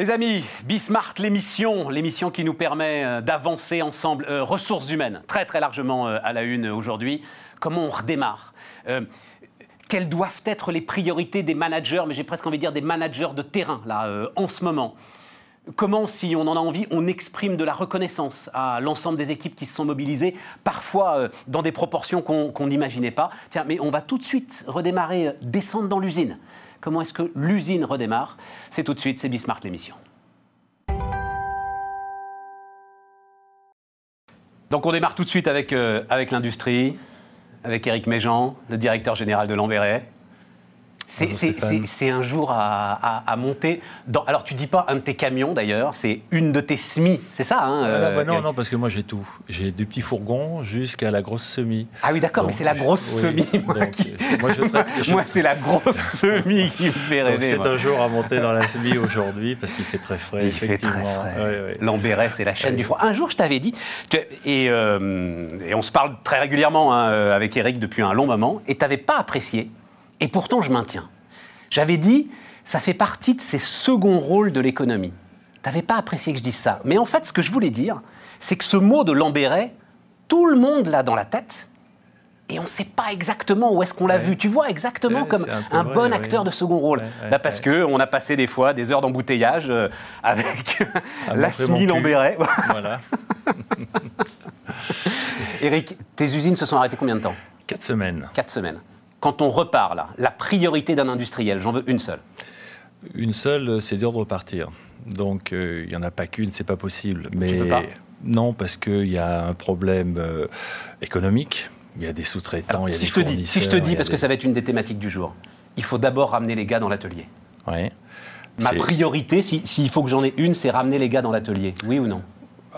Les amis, Bismart, l'émission, l'émission qui nous permet euh, d'avancer ensemble, euh, ressources humaines, très très largement euh, à la une aujourd'hui. Comment on redémarre Quelles doivent être les priorités des managers, mais j'ai presque envie de dire des managers de terrain, là, en ce moment? Comment, si on en a envie, on exprime de la reconnaissance à l'ensemble des équipes qui se sont mobilisées, parfois dans des proportions qu'on n'imaginait pas? Tiens, mais on va tout de suite redémarrer, descendre dans l'usine. Comment est-ce que l'usine redémarre? C'est tout de suite, c'est Bismarck l'émission. Donc on démarre tout de suite avec, euh, avec l'industrie, avec Eric Méjean, le directeur général de Lambéret. C'est un jour à, monter. Dans, alors, tu dis pas un de tes camions d'ailleurs, c'est une de tes semis, c'est ça hein, ah, bah Non, non, parce que moi j'ai tout. J'ai du petit fourgon jusqu'à la grosse semis. Ah oui, d'accord, mais c'est la grosse semis. moi, c'est la grosse semis qui me fait rêver. C'est un jour à monter dans la semis aujourd'hui parce qu'il fait très frais. Il fait très frais. Lambéret, c'est la chaîne du froid. Un jour, je t'avais dit, euh, et, on se parle très régulièrement hein, avec Eric depuis un long moment, et tu n'avais pas apprécié et pourtant, je maintiens. J'avais dit, ça fait partie de ces seconds rôles de l'économie. Tu n'avais pas apprécié que je dise ça. Mais en fait, ce que je voulais dire, c'est que ce mot de Lambéret, tout le monde l'a dans la tête, et on ne sait pas exactement où est-ce qu'on l'a vu. Tu vois, exactement comme un, bon acteur de second rôle. Bah, parce qu'on a passé des fois des heures d'embouteillage euh, avec la SMI Lambéret. Voilà. Eric, tes usines se sont arrêtées combien de temps? Quatre semaines. Quatre semaines quand on repart là, la priorité d'un industriel, j'en veux une seule. Une seule, c'est dur de repartir. Donc euh, il n'y en a pas qu'une, c'est pas possible. Mais pas non, parce qu'il y a un problème euh, économique. Il y a des sous-traitants, il y a si des je te dis, Si je te dis, parce que ça va être une des thématiques du jour, il faut d'abord ramener les gars dans l'atelier. Oui. Ma priorité, s'il faut que j'en ai une, c'est ramener les gars dans l'atelier. Oui ou non?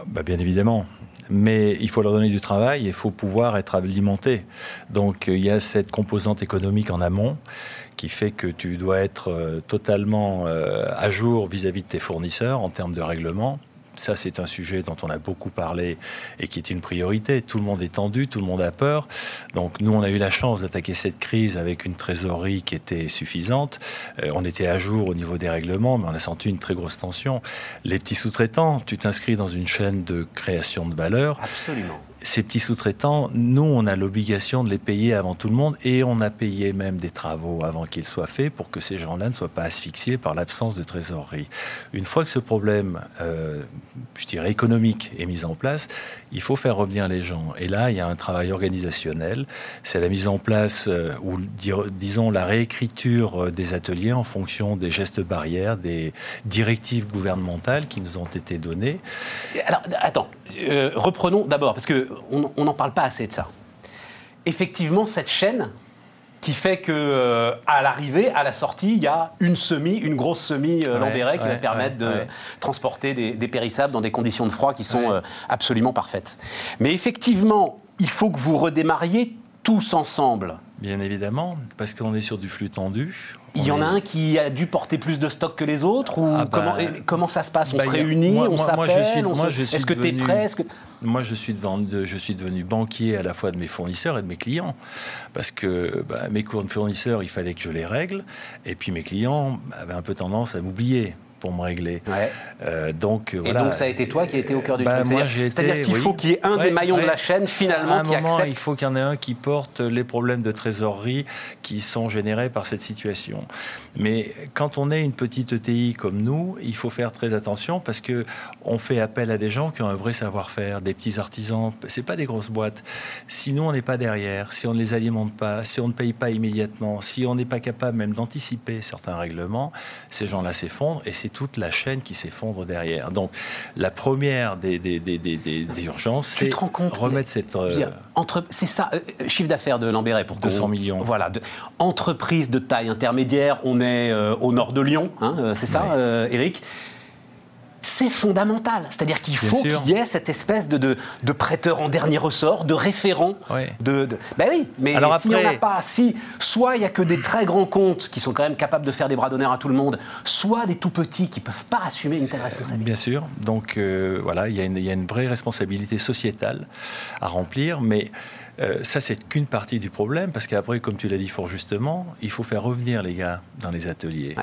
Bah, Bien évidemment mais il faut leur donner du travail et il faut pouvoir être alimenté. Donc euh, il y a cette composante économique en amont qui fait que tu dois être euh, totalement euh, à jour vis-à-vis de tes fournisseurs en termes de règlement. Ça, c'est un sujet dont on a beaucoup parlé et qui est une priorité. Tout le monde est tendu, tout le monde a peur. Donc, nous, on a eu la chance d'attaquer cette crise avec une trésorerie qui était suffisante. on était à jour au niveau des règlements, mais on a senti une très grosse tension. Les petits sous-traitants, tu t'inscris dans une chaîne de création de valeur. Absolument ces petits sous-traitants, nous, on a l'obligation de les payer avant tout le monde et on a payé même des travaux avant qu'ils soient faits pour que ces gens-là ne soient pas asphyxiés par l'absence de trésorerie. Une fois que ce problème, euh, je dirais, économique est mis en place, il faut faire revenir les gens. Et là, il y a un travail organisationnel. C'est la mise en place, euh, ou disons la réécriture euh, des ateliers en fonction des gestes barrières, des directives gouvernementales qui nous ont été données. Alors, attends, euh, reprenons d'abord, parce qu'on n'en parle pas assez de ça. Effectivement, cette chaîne qui fait que euh, à l'arrivée, à la sortie, il y a une semi, une grosse semi euh, Lambéret qui va permettre de transporter des, périssables dans des conditions de froid qui sont absolument parfaites. Mais effectivement, il faut que vous redémarriez tous ensemble. Bien évidemment, parce qu'on est sur du flux tendu. Il y en a un qui a dû porter plus de stock que les autres ou ah bah, comment, ça se passe? On bah, se réunit, on s'appelle Est-ce que tu es prêt? Moi, je suis, je suis devenu banquier à la fois de mes fournisseurs et de mes clients. Parce que bah, mes fournisseurs, il fallait que je les règle. Et puis mes clients avaient un peu tendance à m'oublier pour me régler. Euh, donc, Et donc ça a été toi qui été au cœur du bah, truc. C'est-à-dire qu'il faut qu'il y ait un des maillons de la chaîne finalement à un moment, Il faut qu'il y en ait un qui porte les problèmes de trésorerie qui sont générés par cette situation. Mais quand on est une petite ETI comme nous, il faut faire très attention parce que on fait appel à des gens qui ont un vrai savoir-faire, des petits artisans. C'est pas des grosses boîtes. Si nous on n'est pas derrière, si on ne les alimente pas, si on ne paye pas immédiatement, si on n'est pas capable même d'anticiper certains règlements, ces gens-là s'effondrent et c'est toute la chaîne qui s'effondre derrière. Donc, la première des, des, des, des urgences, c'est remettre cette... Euh, c'est ça, euh, chiffre d'affaires de Lambert pour 200 millions. Voilà, de, entreprise de taille intermédiaire, on est euh, au nord de Lyon, hein, c'est ça, Eric c'est fondamental. C'est-à-dire qu'il faut qu'il y ait cette espèce de, de, prêteur en dernier ressort, de référent. De, Ben oui, mais s'il n'y en a pas, si soit il n'y a que des très grands comptes qui sont quand même capables de faire des bras d'honneur à tout le monde, soit des tout petits qui ne peuvent pas assumer une telle responsabilité. Bien sûr. Donc euh, voilà, il y, a une vraie responsabilité sociétale à remplir, mais Euh, ça, c'est qu'une partie du problème, parce qu'après, comme tu l'as dit fort justement, il faut faire revenir les gars dans les ateliers.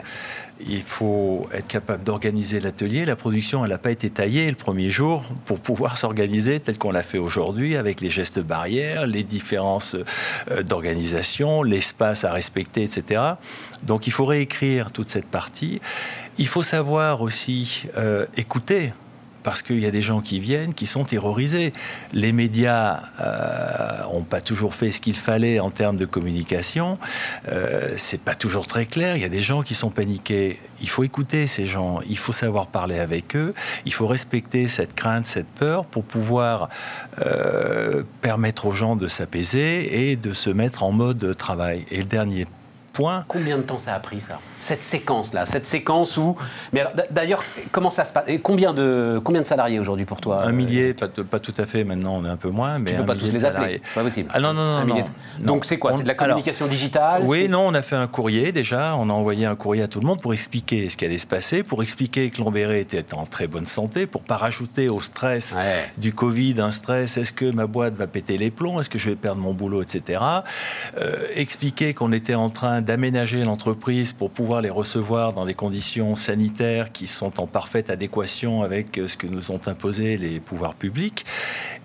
Il faut être capable d'organiser l'atelier. La production, elle n'a pas été taillée le premier jour pour pouvoir s'organiser tel qu'on l'a fait aujourd'hui, avec les gestes barrières, les différences euh, d'organisation, l'espace à respecter, etc. Donc, il faut réécrire toute cette partie. Il faut savoir aussi euh, écouter parce qu'il y a des gens qui viennent qui sont terrorisés. Les médias n'ont euh, pas toujours fait ce qu'il fallait en termes de communication. Euh, c'est pas toujours très clair. Il y a des gens qui sont paniqués. Il faut écouter ces gens. Il faut savoir parler avec eux. Il faut respecter cette crainte, cette peur pour pouvoir euh, permettre aux gens de s'apaiser et de se mettre en mode travail. Et le dernier point. Combien de temps ça a pris ça? Cette séquence-là, cette séquence où. Mais d'ailleurs, comment ça se passe? Et combien de combien de salariés aujourd'hui pour toi? Un millier, pas, pas, tout à fait. Maintenant, on est un peu moins, mais tu peux un pas tous les appeler. Pas possible. Ah non non non. Donc c'est quoi? C'est de la communication digitale? Oui, non, on a fait un courrier déjà. On a envoyé un courrier à tout le monde pour expliquer ce qui allait se passer, pour expliquer que Lombéré était en très bonne santé, pour pas rajouter au stress du Covid un stress. Est-ce que ma boîte va péter les plombs Est-ce que je vais perdre mon boulot, etc. Euh, expliquer qu'on était en train d'aménager l'entreprise pour pouvoir les recevoir dans des conditions sanitaires qui sont en parfaite adéquation avec euh, ce que nous ont imposé les pouvoirs publics,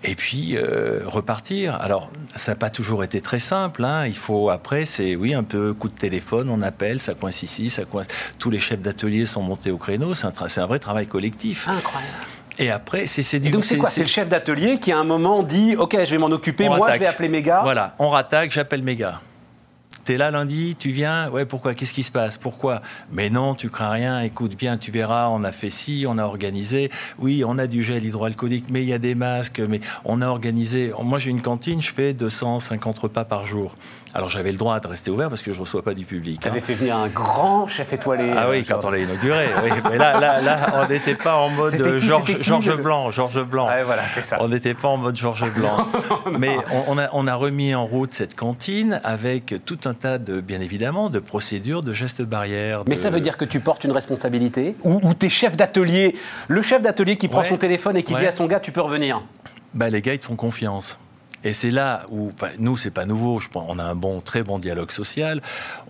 et puis euh, repartir. Alors, ça n'a pas toujours été très simple. Hein. Il faut après, c'est oui, un peu coup de téléphone, on appelle, ça coince ici, ça coince. Tous les chefs d'atelier sont montés au créneau. C'est un, un vrai travail collectif. Incroyable. Et après, c'est du. donc c'est quoi? C'est le chef d'atelier qui à un moment dit Ok, je vais m'en occuper, moi je vais appeler mes gars. Voilà, on rattaque, j'appelle mes gars. T'es là lundi, tu viens, ouais, pourquoi? Qu'est-ce qui se passe? Pourquoi? Mais non, tu crains rien, écoute, viens, tu verras, on a fait ci, on a organisé. Oui, on a du gel hydroalcoolique, mais il y a des masques, mais on a organisé. Moi, j'ai une cantine, je fais 250 repas par jour. Alors j'avais le droit de rester ouvert parce que je ne reçois pas du public. Tu avais hein. fait venir un grand chef étoilé. Ah oui, quand on l'a inauguré. oui. Mais là, là, là on n'était pas en mode Georges George Blanc. Georges Blanc. Ah, voilà, c'est ça. On n'était pas en mode Georges Blanc. Mais on, a, on, a, remis en route cette cantine avec tout un tas de, bien évidemment, de procédures, de gestes barrières. Mais ça veut dire que tu portes une responsabilité ou, ou es chef d'atelier, le chef d'atelier qui prend son téléphone et qui dit à son gars, tu peux revenir. Bah, les gars, ils te font confiance. Et c'est là où, nous, c'est pas nouveau. On a un bon, très bon dialogue social.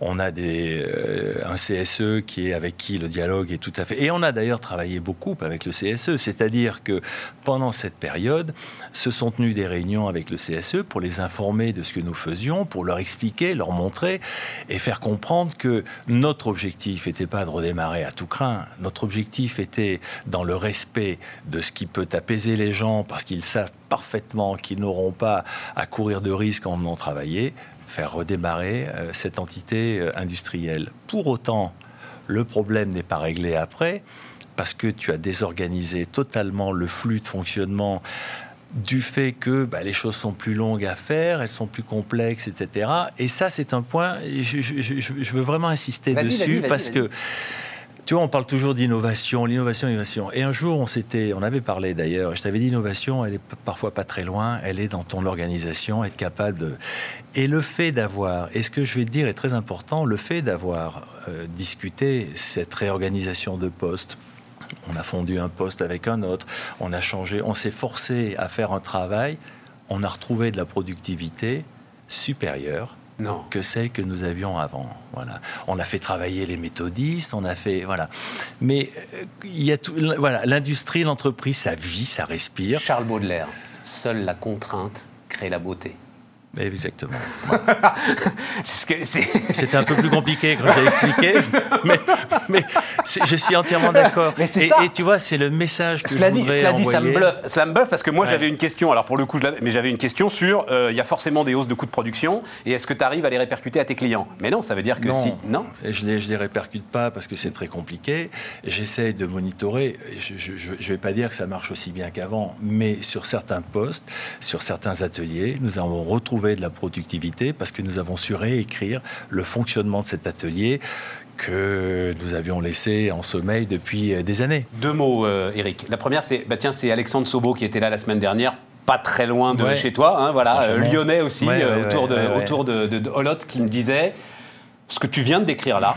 On a des, euh, un CSE qui est avec qui le dialogue est tout à fait. Et on a d'ailleurs travaillé beaucoup avec le CSE. C'est-à-dire que pendant cette période, se sont tenues des réunions avec le CSE pour les informer de ce que nous faisions, pour leur expliquer, leur montrer et faire comprendre que notre objectif n'était pas de redémarrer à tout craint. Notre objectif était dans le respect de ce qui peut apaiser les gens parce qu'ils savent parfaitement qu'ils n'auront pas à courir de risques en venant travailler, faire redémarrer euh, cette entité euh, industrielle. Pour autant, le problème n'est pas réglé après, parce que tu as désorganisé totalement le flux de fonctionnement du fait que bah, les choses sont plus longues à faire, elles sont plus complexes, etc. Et ça, c'est un point, je, je, veux vraiment insister dessus, parce que tu vois, on parle toujours d'innovation, l'innovation, l'innovation. Et un jour, on s'était, on avait parlé d'ailleurs, je t'avais dit, l'innovation, elle est parfois pas très loin, elle est dans ton organisation, être capable de... Et le fait d'avoir, et ce que je vais te dire est très important, le fait d'avoir euh, discuté cette réorganisation de postes, on a fondu un poste avec un autre, on a changé, on s'est forcé à faire un travail, on a retrouvé de la productivité supérieure non. que celle que nous avions avant. Voilà. On a fait travailler les méthodistes, on a fait voilà. Mais euh, il y a tout, voilà, l'industrie, l'entreprise, ça vit, ça respire. Charles Baudelaire, seule la contrainte crée la beauté. Exactement. C'était un peu plus compliqué quand j'ai expliqué, mais, mais je suis entièrement d'accord. Et, et, tu vois, c'est le message que cela je dit, cela dit, ça me bluffe. Ça me bluffe parce que moi, j'avais une question. Alors pour le coup, je mais j'avais une question sur. Euh, il y a forcément des hausses de coûts de production. Et est-ce que tu arrives à les répercuter à tes clients? Mais non, ça veut dire que si. Non? Je les, je les répercute pas parce que c'est très compliqué. J'essaie de monitorer. Je ne vais pas dire que ça marche aussi bien qu'avant, mais sur certains postes, sur certains ateliers, nous avons retrouvé de la productivité parce que nous avons su réécrire le fonctionnement de cet atelier que nous avions laissé en sommeil depuis euh, des années. Deux mots, euh, Eric. La première, c'est bah tiens, c'est Alexandre Sobo qui était là la semaine dernière pas très loin de chez toi, hein, voilà, euh, lyonnais aussi, autour, de, autour de, de, Holot, qui me disait ce que tu viens de décrire là,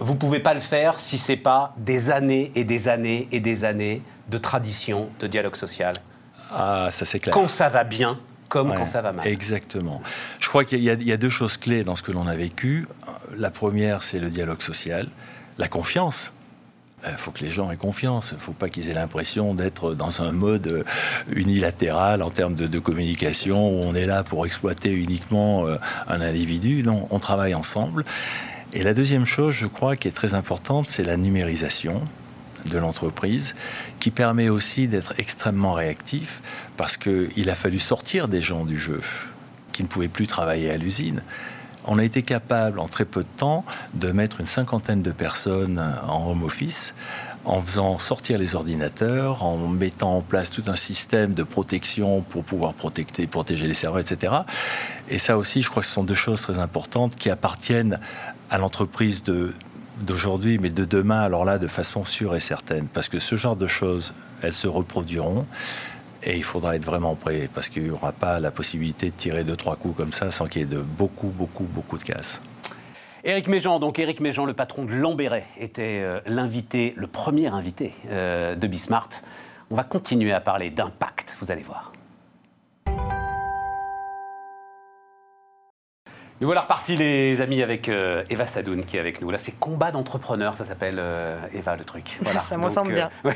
vous pouvez pas le faire si c'est pas des années et des années et des années de tradition de dialogue social. Ah, ça c'est clair. Quand ça va bien, comme quand ça va mal. Exactement. Je crois qu'il y, y, a deux choses clés dans ce que l'on a vécu. La première, c'est le dialogue social, la confiance. Il faut que les gens aient confiance. Il ne faut pas qu'ils aient l'impression d'être dans un mode euh, unilatéral en termes de, de, communication où on est là pour exploiter uniquement euh, un individu. Non, on travaille ensemble. Et la deuxième chose, je crois, qui est très importante, c'est la numérisation de l'entreprise, qui permet aussi d'être extrêmement réactif, parce qu'il a fallu sortir des gens du jeu qui ne pouvaient plus travailler à l'usine. On a été capable, en très peu de temps, de mettre une cinquantaine de personnes en home office, en faisant sortir les ordinateurs, en mettant en place tout un système de protection pour pouvoir protéger, les serveurs, etc. Et ça aussi, je crois que ce sont deux choses très importantes qui appartiennent à l'entreprise de d'aujourd'hui, mais de demain, alors là, de façon sûre et certaine. Parce que ce genre de choses, elles se reproduiront. Et il faudra être vraiment prêt, parce qu'il n'y aura pas la possibilité de tirer deux, trois coups comme ça sans qu'il y ait de beaucoup, beaucoup, beaucoup de casse. Éric Méjean, donc Éric Méjean, le patron de Lambéret, était euh, l'invité, le premier invité euh, de Bismart. On va continuer à parler d'impact, vous allez voir. Nous voilà repartis, les amis, avec euh, Eva Sadoun qui est avec nous. Là, c'est combat d'entrepreneurs, ça s'appelle euh, Eva, le truc. Voilà. ça me semble bien. bon,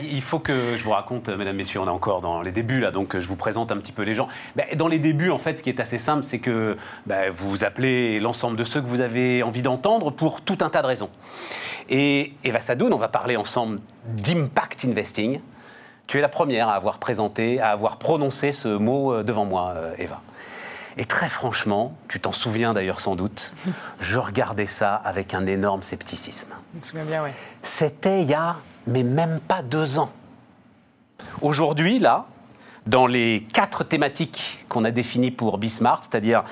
il faut que je vous raconte, mesdames, messieurs, on est encore dans les débuts, là, donc je vous présente un petit peu les gens. Ben, dans les débuts, en fait, ce qui est assez simple, c'est que ben, vous appelez l'ensemble de ceux que vous avez envie d'entendre pour tout un tas de raisons. Et Eva Sadoun, on va parler ensemble d'impact investing. Tu es la première à avoir présenté, à avoir prononcé ce mot devant moi, Eva. Et très franchement, tu t'en souviens d'ailleurs sans doute, je regardais ça avec un énorme scepticisme. Je me souviens bien, oui. C'était il y a, mais même pas deux ans. Aujourd'hui, là, dans les quatre thématiques qu'on a définies pour Bismart, c'est-à-dire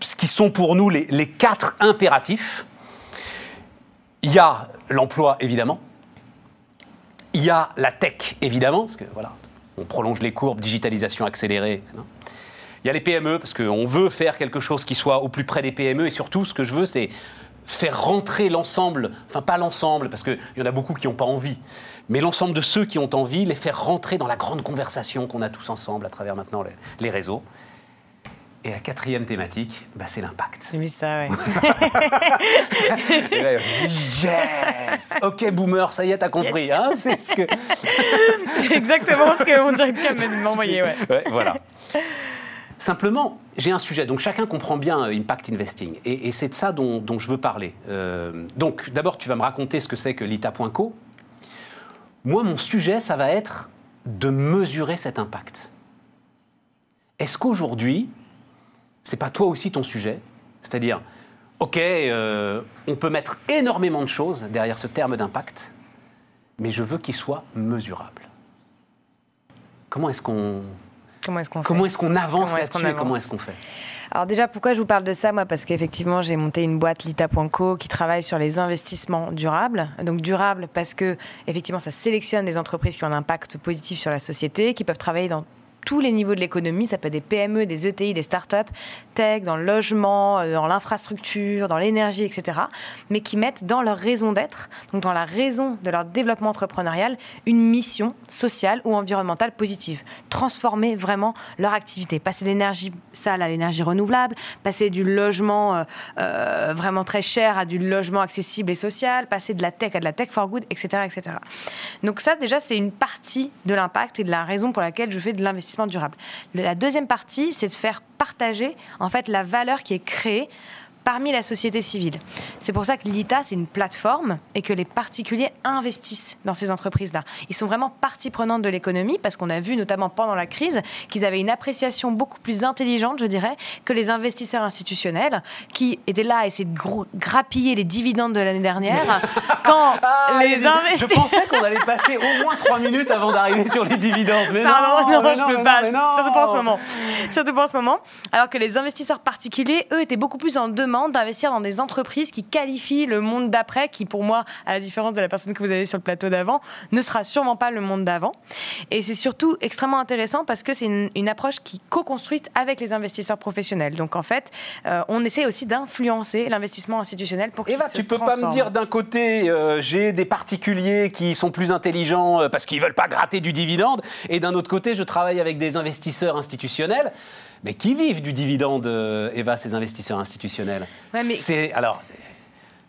ce qui sont pour nous les, les quatre impératifs, il y a l'emploi, évidemment. Il y a la tech, évidemment, parce que voilà, on prolonge les courbes, digitalisation accélérée. Etc. Il y a les PME, parce qu'on veut faire quelque chose qui soit au plus près des PME, et surtout, ce que je veux, c'est faire rentrer l'ensemble, enfin pas l'ensemble, parce qu'il y en a beaucoup qui n'ont pas envie, mais l'ensemble de ceux qui ont envie, les faire rentrer dans la grande conversation qu'on a tous ensemble à travers maintenant les, les réseaux. Et la quatrième thématique, bah, c'est l'impact. J'ai vu ça, oui. yes Ok, boomer, ça y est, t'as compris. Yes. Hein c'est ce que... exactement ce que mon directeur m'a envoyé, ouais. ouais. Voilà. Simplement, j'ai un sujet, donc chacun comprend bien euh, Impact Investing, et, c'est de ça dont, dont, je veux parler. Euh, donc d'abord, tu vas me raconter ce que c'est que l'ITA.co. Moi, mon sujet, ça va être de mesurer cet impact. Est-ce qu'aujourd'hui, c'est pas toi aussi ton sujet? C'est-à-dire, ok, euh, on peut mettre énormément de choses derrière ce terme d'impact, mais je veux qu'il soit mesurable. Comment est-ce qu'on Comment est-ce qu'on Comment est-ce qu'on avance là-dessus et comment est-ce qu'on fait alors déjà, pourquoi je vous parle de ça, moi? Parce qu'effectivement, j'ai monté une boîte Lita.co qui travaille sur les investissements durables. Donc durable parce que effectivement, ça sélectionne des entreprises qui ont un impact positif sur la société, qui peuvent travailler dans tous les niveaux de l'économie. Ça peut être des PME, des ETI, des startups, tech, dans le logement, dans l'infrastructure, dans l'énergie, etc. Mais qui mettent dans leur raison d'être, donc dans la raison de leur développement entrepreneurial, une mission sociale ou environnementale positive. Transformer vraiment leur activité. Passer de l'énergie sale à l'énergie renouvelable, passer du logement euh, euh, vraiment très cher à du logement accessible et social, passer de la tech à de la tech for good, etc. etc. Donc ça, déjà, c'est une partie de l'impact et de la raison pour laquelle je fais de l'investissement durable. La deuxième partie, c'est de faire partager en fait la valeur qui est créée parmi la société civile. C'est pour ça que l'ITA, c'est une plateforme et que les particuliers investissent dans ces entreprises-là. Ils sont vraiment partie prenante de l'économie parce qu'on a vu, notamment pendant la crise, qu'ils avaient une appréciation beaucoup plus intelligente, je dirais, que les investisseurs institutionnels qui étaient là à essayer de grappiller les dividendes de l'année dernière quand ah, les investisseurs... Je pensais qu'on allait passer au moins trois minutes avant d'arriver sur les dividendes. Mais Pardon, non, non, mais je non, peux mais pas. non, mais non. Surtout pas en ce moment. Surtout pas en ce moment. Alors que les investisseurs particuliers, eux, étaient beaucoup plus en demande d'investir dans des entreprises qui qualifient le monde d'après, qui pour moi, à la différence de la personne que vous avez sur le plateau d'avant, ne sera sûrement pas le monde d'avant. Et c'est surtout extrêmement intéressant parce que c'est une, approche qui co-construite avec les investisseurs professionnels. Donc en fait, euh, on essaie aussi d'influencer l'investissement institutionnel pour qu'il Eva, tu peux pas me dire d'un côté, euh, j'ai des particuliers qui sont plus intelligents euh, parce qu'ils veulent pas gratter du dividende, et d'un autre côté, je travaille avec des investisseurs institutionnels. Mais qui vivent du dividende, Eva, ces investisseurs institutionnels C'est alors.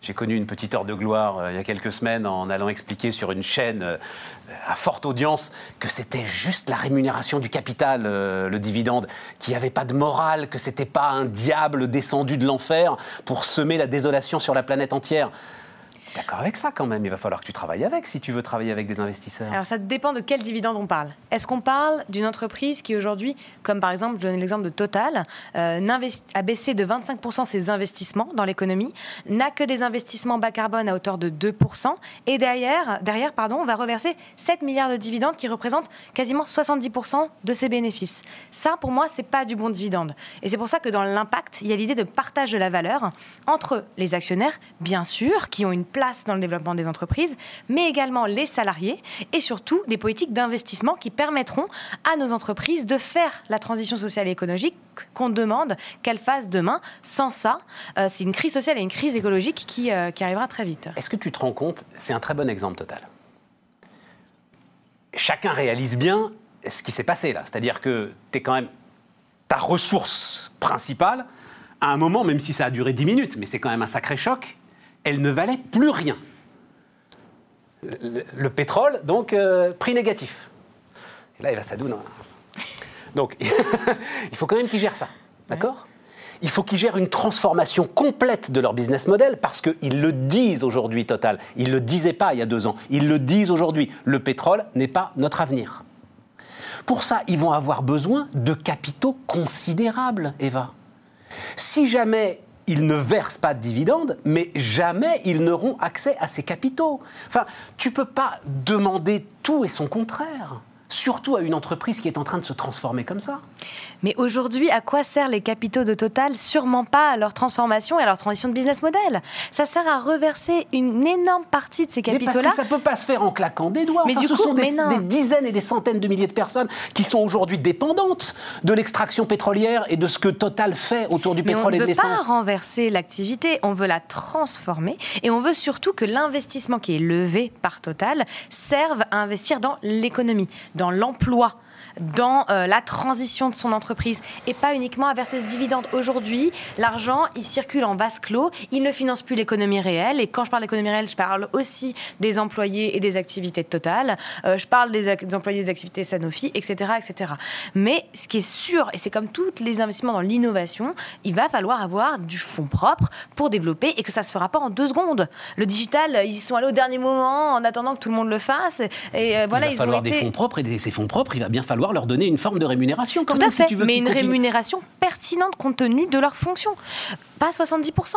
J'ai connu une petite heure de gloire il y a quelques semaines en allant expliquer sur une chaîne à forte audience que c'était juste la rémunération du capital, euh, le dividende, qu'il n'y avait pas de morale, que c'était pas un diable descendu de l'enfer pour semer la désolation sur la planète entière d'accord avec ça quand même. Il va falloir que tu travailles avec si tu veux travailler avec des investisseurs. Alors ça dépend de quel dividende on parle. Est-ce qu'on parle d'une entreprise qui aujourd'hui, comme par exemple, je donne l'exemple de Total, euh, a baissé de 25% ses investissements dans l'économie, n'a que des investissements bas carbone à hauteur de 2%, et derrière, derrière pardon, on va reverser 7 milliards de dividendes qui représentent quasiment 70% de ses bénéfices. Ça, pour moi, c'est pas du bon dividende. Et c'est pour ça que dans l'impact, il y a l'idée de partage de la valeur entre les actionnaires, bien sûr, qui ont une place dans le développement des entreprises, mais également les salariés et surtout des politiques d'investissement qui permettront à nos entreprises de faire la transition sociale et écologique qu'on demande qu'elles fassent demain. Sans ça, euh, c'est une crise sociale et une crise écologique qui, euh, qui arrivera très vite. Est-ce que tu te rends compte C'est un très bon exemple total. Chacun réalise bien ce qui s'est passé là. C'est-à-dire que tu es quand même ta ressource principale, à un moment, même si ça a duré 10 minutes, mais c'est quand même un sacré choc, elle ne valait plus rien. Le, pétrole, donc, euh, prix négatif. Et là, il va s'adouner. Donc, il faut quand même qu'ils gèrent ça. D'accord? Il faut qu'ils gèrent une transformation complète de leur business model parce qu'ils le disent aujourd'hui, Total. Ils ne le disaient pas il y a deux ans. Ils le disent aujourd'hui. Le pétrole n'est pas notre avenir. Pour ça, ils vont avoir besoin de capitaux considérables, Eva. Si jamais ils ne versent pas de dividendes, mais jamais ils n'auront accès à ces capitaux. Enfin, tu peux pas demander tout et son contraire surtout à une entreprise qui est en train de se transformer comme ça. Mais aujourd'hui, à quoi servent les capitaux de Total? Sûrement pas à leur transformation et à leur transition de business model. Ça sert à reverser une énorme partie de ces capitaux-là. Ça peut pas se faire en claquant des doigts. Mais du ce sont des, dizaines et des centaines de milliers de personnes qui sont aujourd'hui dépendantes de l'extraction pétrolière et de ce que Total fait autour du pétrole et de l'essence. On ne veut pas renverser l'activité, on veut la transformer et on veut surtout que l'investissement qui est levé par Total serve à investir dans l'économie, dans l'emploi dans euh, la transition de son entreprise et pas uniquement à verser des dividendes. Aujourd'hui, l'argent, il circule en vase clos, il ne finance plus l'économie réelle. Et quand je parle d'économie réelle, je parle aussi des employés et des activités de Total. Euh, je parle des, employés des activités Sanofi, etc., etc. Mais ce qui est sûr, et c'est comme tous les investissements dans l'innovation, il va falloir avoir du fonds propre pour développer et que ça se fera pas en deux secondes. Le digital, ils sont allés au dernier moment en attendant que tout le monde le fasse. Et euh, voilà, il va falloir des fonds propres et ces fonds propres, il va bien falloir leur donner une forme de rémunération. Tout à fait, mais une rémunération pertinente compte tenu de leur fonction. Pas 70%.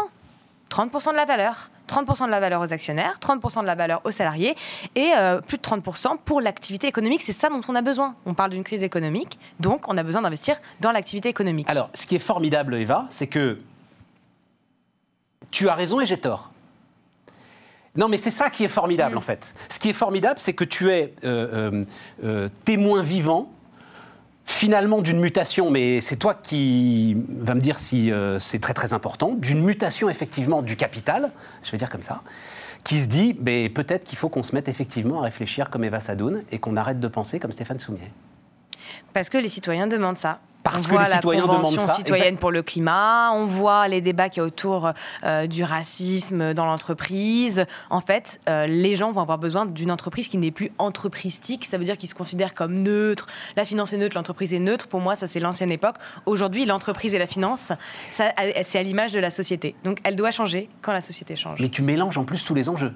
30% de la valeur. 30% de la valeur aux actionnaires, 30% de la valeur aux salariés et euh, plus de 30% pour l'activité économique. C'est ça dont on a besoin. On parle d'une crise économique, donc on a besoin d'investir dans l'activité économique. Alors, ce qui est formidable, Eva, c'est que tu as raison et j'ai tort. Non, mais c'est ça qui est formidable, mm. en fait. Ce qui est formidable, c'est que tu es euh, euh, témoin vivant finalement d'une mutation, mais c'est toi qui va me dire si euh, c'est très très important, d'une mutation effectivement du capital, je vais dire comme ça, qui se dit mais peut-être qu'il faut qu'on se mette effectivement à réfléchir comme Eva Sadoun et qu'on arrête de penser comme Stéphane Soumier. Parce que les citoyens demandent ça parce on que voit les citoyens la Convention demandent ça. citoyenne pour le climat, on voit les débats qui y a autour euh, du racisme dans l'entreprise. En fait, euh, les gens vont avoir besoin d'une entreprise qui n'est plus entrepristique. Ça veut dire qu'ils se considèrent comme neutres. La finance est neutre, l'entreprise est neutre. Pour moi, ça c'est l'ancienne époque. Aujourd'hui, l'entreprise et la finance, c'est à l'image de la société. Donc, elle doit changer quand la société change. Mais tu mélanges en plus tous les enjeux.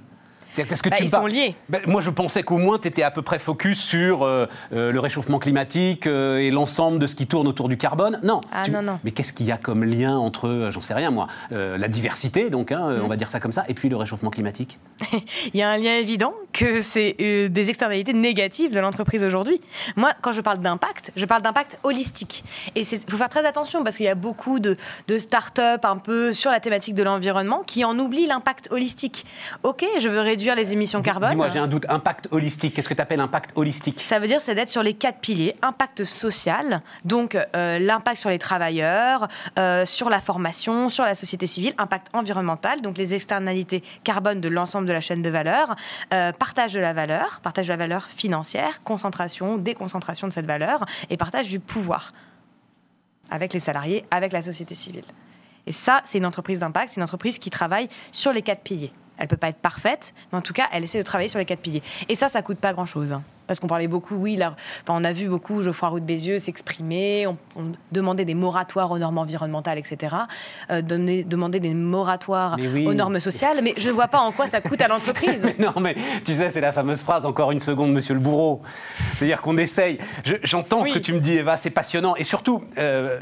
Parce que bah, tu ils sont liés. Bah, moi, je pensais qu'au moins, tu étais à peu près focus sur euh, euh, le réchauffement climatique euh, et l'ensemble de ce qui tourne autour du carbone. Non. Ah, Tu- non, non. Mais qu'est-ce qu'il y a comme lien entre, j'en sais rien moi, euh, la diversité, donc, hein, Mm. on va dire ça comme ça, et puis le réchauffement climatique? Il y a un lien évident que c'est des externalités négatives de l'entreprise aujourd'hui. Moi, quand je parle d'impact, je parle d'impact holistique. Et il faut faire très attention parce qu'il y a beaucoup de, de start-up un peu sur la thématique de l'environnement qui en oublient l'impact holistique. Ok, je veux réduire les émissions carbone. Dis-moi, j'ai un doute. Impact holistique, qu'est-ce que tu appelles impact holistique? Ça veut dire c'est d'être sur les quatre piliers. Impact social, donc euh, l'impact sur les travailleurs, euh, sur la formation, sur la société civile, impact environnemental, donc les externalités carbone de l'ensemble de la chaîne de valeur, euh, partage de la valeur, partage de la valeur financière, concentration, déconcentration de cette valeur. Et partage du pouvoir avec les salariés, avec la société civile. Et ça, c'est une entreprise d'impact, c'est une entreprise qui travaille sur les quatre piliers. Elle peut pas être parfaite, mais en tout cas, elle essaie de travailler sur les quatre piliers. Et ça, ça coûte pas grand-chose. hein. Parce qu'on parlait beaucoup, oui, là, enfin, on a vu beaucoup Geoffroy Roux de Bézieux s'exprimer, on, on demandait des moratoires aux normes environnementales, etc. Euh, donner, demander des moratoires oui. aux normes sociales, mais je ne vois pas en quoi ça coûte à l'entreprise. Non, mais tu sais, c'est la fameuse phrase, encore une seconde, monsieur le bourreau. C'est-à-dire qu'on essaye. Je- J'entends ce que tu me dis, Eva, c'est passionnant. Et surtout, euh,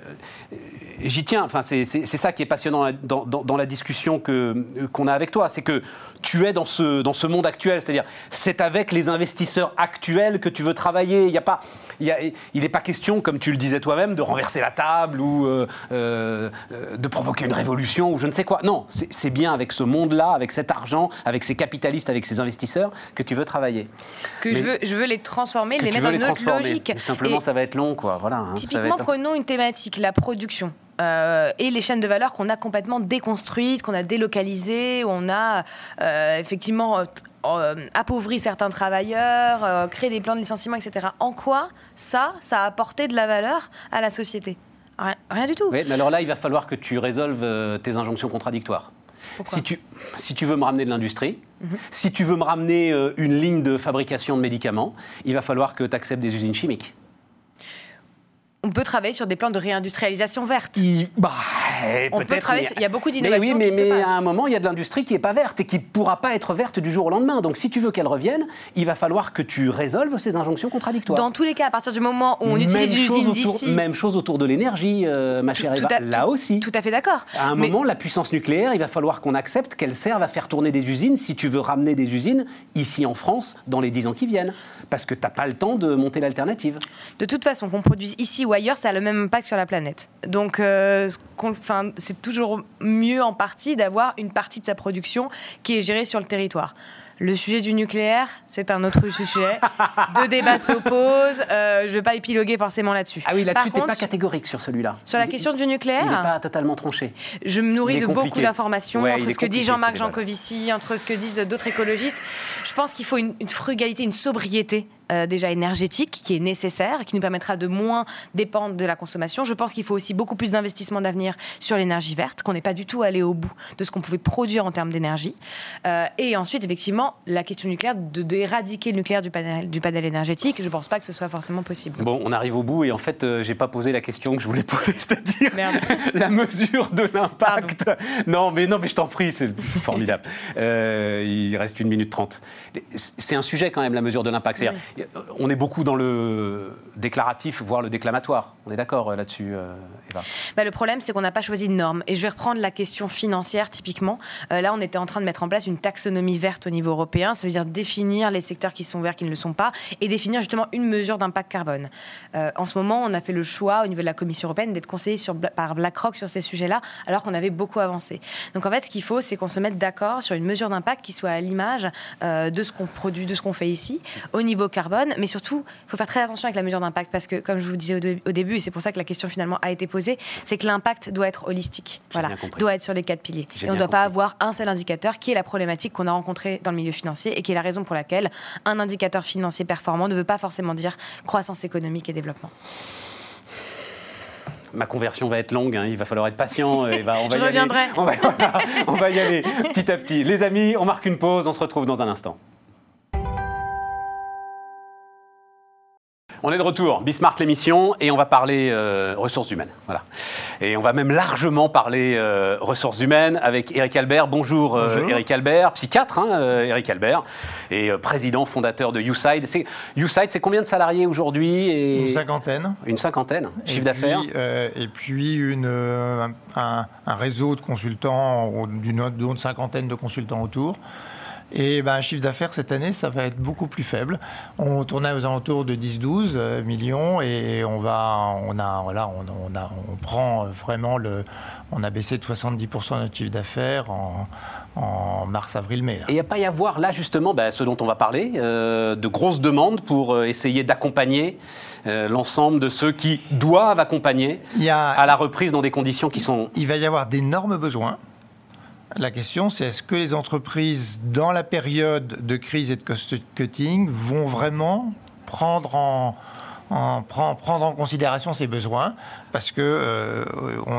j'y tiens, enfin, c'est ça qui est passionnant dans, dans- dans la discussion qu'on a avec toi. C'est que tu es dans ce, dans ce monde actuel. C'est-à-dire, c'est avec les investisseurs actuels que tu veux travailler. Il a pas. Il y a- il n'est pas question, comme tu le disais toi-même, de renverser la table ou euh, euh, de provoquer une révolution ou je ne sais quoi. Non, c'est bien avec ce monde-là, avec cet argent, avec ces capitalistes, avec ces investisseurs que tu veux travailler. Que Mais- je veux, je veux les transformer, les mettre dans une autre logique. Mais Simplement, Et- ça va être long, quoi. Voilà. hein, Typiquement, être- prenons une thématique, la production. Euh, et les chaînes de valeur qu'on a complètement déconstruites, qu'on a délocalisées, où on a euh, effectivement euh, appauvri certains travailleurs, créé des plans de licenciement, etc. En quoi ça, ça a apporté de la valeur à la société? Rien, rien du tout. Oui, mais alors là, il va falloir que tu résolves tes injonctions contradictoires. Pourquoi? Si tu, si tu veux me ramener de l'industrie, si tu veux me ramener une ligne de fabrication de médicaments, il va falloir que tu acceptes des usines chimiques. On peut travailler sur des plans de réindustrialisation verte. Il- bah, On peut peut-être, travailler mais- sur- il y a beaucoup Mais d'innovations oui, mais, qui se mais à un moment, il y a de l'industrie qui n'est pas verte et qui ne pourra pas être verte du jour au lendemain. Donc, si tu veux qu'elle revienne, il va falloir que tu résolves ces injonctions contradictoires. Dans tous les cas, à partir du moment où on Même utilise l'usine d'ici, Même chose autour de l'énergie, euh, ma chère tout Eva. à- Là tout- aussi. tout à fait d'accord. À un Mais- moment, la puissance nucléaire, il va falloir qu'on accepte qu'elle serve à faire tourner des usines si tu veux ramener des usines ici en France dans les 10 ans qui viennent. Parce que tu n'as pas le temps de monter l'alternative. De toute façon, qu'on produise ici ou ailleurs, ça a le même impact sur la planète. Donc, euh, c'est toujours mieux en partie d'avoir une partie de sa production qui est gérée sur le territoire. Le sujet du nucléaire, c'est un autre sujet. Deux débats s'opposent. Euh, je ne vais pas épiloguer forcément là-dessus. Ah oui, là-dessus, tu n'es pas catégorique sur celui-là. Sur la Il- question du Il n'est nucléaire, pas totalement tranché. je me nourris de compliqué. beaucoup d'informations Ouais, entre ce que dit Jean-Marc. Jancovici, entre ce que disent d'autres écologistes. Je pense qu'il faut une, une frugalité, une sobriété euh, déjà énergétique qui est nécessaire, qui nous permettra de moins dépendre de la consommation. Je pense qu'il faut aussi beaucoup plus d'investissements d'avenir sur l'énergie verte, qu'on n'est pas du tout allé au bout de ce qu'on pouvait produire en termes d'énergie. Euh, et ensuite, effectivement, la question nucléaire, de d'éradiquer le nucléaire du panel, du panel énergétique, je ne pense pas que ce soit forcément possible. Bon, on arrive au bout et en fait, euh, j'ai pas posé la question que je voulais poser, c'est-à-dire la mesure de l'impact. Non, mais non, mais je t'en prie, c'est formidable. Euh, il reste une minute trente. C'est un sujet quand même, la mesure de l'impact. C'est-à-dire, On est beaucoup dans le déclaratif, voire le déclamatoire. On est d'accord euh, là-dessus, euh, Eva Bah, le problème, c'est qu'on n'a pas choisi de normes. Et je vais reprendre la question financière, typiquement. Euh, là, on était en train de mettre en place une taxonomie verte au niveau européen. Ça veut dire définir les secteurs qui sont verts, qui ne le sont pas, et définir justement une mesure d'impact carbone. En ce moment, on a fait le choix, au niveau de la Commission européenne, d'être conseillé par BlackRock sur ces sujets-là, alors qu'on avait beaucoup avancé. Donc, en fait, ce qu'il faut, c'est qu'on se mette d'accord sur une mesure d'impact qui soit à l'image de ce qu'on produit, de ce qu'on fait ici, au niveau carbone. Mais surtout, il faut faire très attention avec la mesure d'impact, parce que, comme je vous disais au, dé- au début, et c'est pour ça que la question finalement a été posée, c'est que l'impact doit être holistique. Voilà, doit être sur les quatre piliers. Et on ne doit pas avoir un seul indicateur qui est la problématique qu'on a rencontrée dans le milieu financier et qui est la raison pour laquelle un indicateur financier performant ne veut pas forcément dire croissance économique et développement. Ma conversion va être longue, hein, il va falloir être patient. Eva, on va Je y aller. reviendrai. On va, voilà, on va y aller petit à petit. Les amis, on marque une pause, on se retrouve dans un instant. On est de retour, Bismart l'émission, et on va parler euh, ressources humaines. Voilà. Et on va même largement parler euh, ressources humaines avec Eric Albert. Bonjour, euh, Eric Albert, psychiatre, hein, Eric Albert, et président fondateur de YouSide. YouSide, c'est combien de salariés aujourd'hui Une cinquantaine. Une cinquantaine, chiffre d'affaires Et puis une, un, réseau de consultants, d'une cinquantaine de consultants autour. Et ben, un chiffre d'affaires cette année, ça va être beaucoup plus faible. On tournait aux alentours de 10-12 euh, millions et on va, on a, voilà, on, a, on prend vraiment le, on a baissé de 70% notre chiffre d'affaires en, en mars, avril, mai. Et il n'y a pas y avoir là justement ben, ce dont on va parler, euh, de grosses demandes pour euh, essayer d'accompagner l'ensemble de ceux qui doivent accompagner à la reprise dans des conditions qui sont... Il va y avoir d'énormes besoins. La question, c'est est-ce que les entreprises, dans la période de crise et de cost-cutting, vont vraiment prendre en, considération ces besoins? Parce que euh,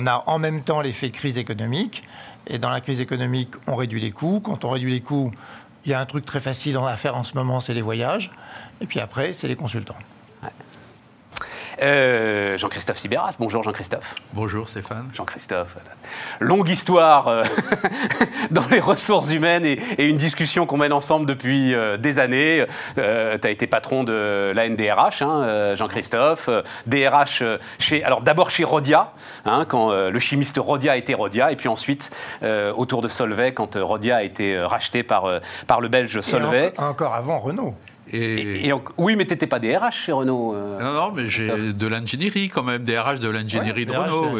a en même temps l'effet crise économique. Et dans la crise économique, on réduit les coûts. Quand on réduit les coûts, il y a un truc très facile à faire en ce moment, c'est les voyages. Et puis après, c'est les consultants. Euh, Jean-Christophe Sibéras. Bonjour Jean-Christophe. Bonjour Stéphane. Jean-Christophe. Longue histoire euh, dans les ressources humaines et, une discussion qu'on mène ensemble depuis euh, des années. tu as été patron de la NDRH, hein, Jean-Christophe. DRH chez, alors d'abord chez Rodia, hein, quand le chimiste Rodia était Rodia, et puis ensuite autour de Solvay, quand Rodia a été racheté par, par le belge Solvay. encore avant Renault. Et... oui, mais tu n'étais pas DRH chez Renault. Euh, non, non, mais j'ai de l'ingénierie quand même, DRH de l'ingénierie de Renault.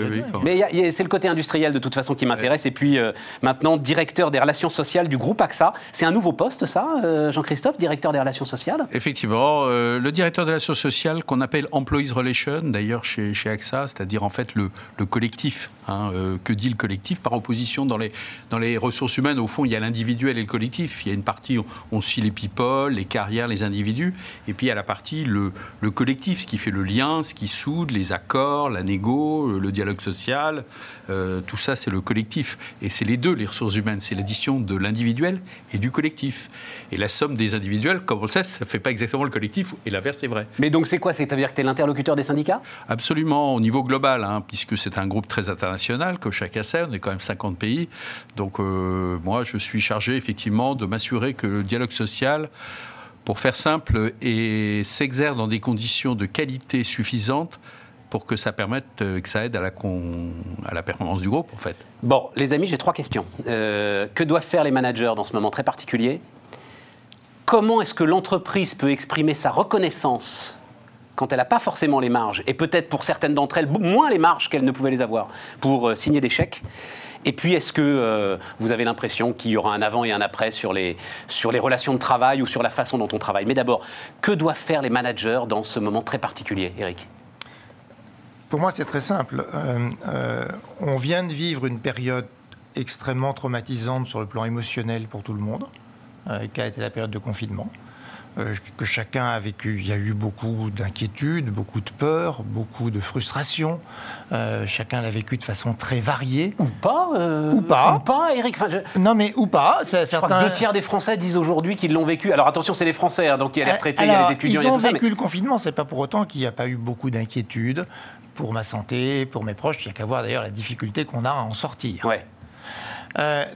mais c'est le côté industriel de toute façon qui m'intéresse. Et puis euh, maintenant, directeur des relations sociales du groupe AXA. C'est un nouveau poste, ça, euh, Jean-Christophe, directeur des relations sociales? Effectivement, le directeur des relations sociales qu'on appelle Employees Relations, d'ailleurs chez, chez AXA, c'est-à-dire en fait le, le collectif. Hein, que dit le collectif? Par opposition dans les, dans les ressources humaines Au fond, il y a l'individuel et le collectif. Il y a une partie, on, on suit les people, les carrières, les individus, et puis a la partie, le, le, collectif, ce qui fait le lien, ce qui soude, les accords, la négo, le dialogue social, euh, tout ça c'est le collectif. Et c'est les deux, les ressources humaines, c'est l'addition de l'individuel et du collectif. Et la somme des individuels, comme on le sait, ça ne fait pas exactement le collectif, et l'inverse est vrai. Mais donc c'est quoi? C'est-à-dire que tu es l'interlocuteur des syndicats? Absolument, au niveau global, hein, puisque c'est un groupe très international, que chacun sait, on est quand même 50 pays. Donc euh, moi, je suis chargé effectivement de m'assurer que le dialogue social pour faire simple, et s'exerce dans des conditions de qualité suffisantes pour que ça permette, euh, que ça aide à la, à la performance du groupe, en fait. Bon, les amis, j'ai trois questions. Euh, que doivent faire les managers dans ce moment très particulier? Comment est-ce que l'entreprise peut exprimer sa reconnaissance quand elle n'a pas forcément les marges, et peut-être pour certaines d'entre elles moins les marges qu'elles ne pouvaient les avoir, pour euh, signer des chèques? Et puis, est-ce que euh, vous avez l'impression qu'il y aura un avant et un après sur les, relations de travail ou sur la façon dont on travaille? Mais d'abord, que doivent faire les managers dans ce moment très particulier, Eric? Pour moi, c'est très simple. Euh, euh, on vient de vivre une période extrêmement traumatisante sur le plan émotionnel pour tout le monde, qui a été la période de confinement. Euh, que chacun a vécu. Il y a eu beaucoup d'inquiétudes, beaucoup de peur, beaucoup de frustration. Euh, chacun l'a vécu de façon très variée. Ou pas. Euh, ou pas. Ou pas, Eric. Non, mais ou pas. Certains... deux tiers des Français disent aujourd'hui qu'ils l'ont vécu. Alors attention, c'est les Français, hein, donc il y a les retraités, il y a les étudiants. Ils ont vécu le confinement. C'est pas pour autant qu'il n'y a pas eu beaucoup d'inquiétudes pour ma santé, pour mes proches. Il n'y a qu'à voir d'ailleurs la difficulté qu'on a à en sortir. Ouais.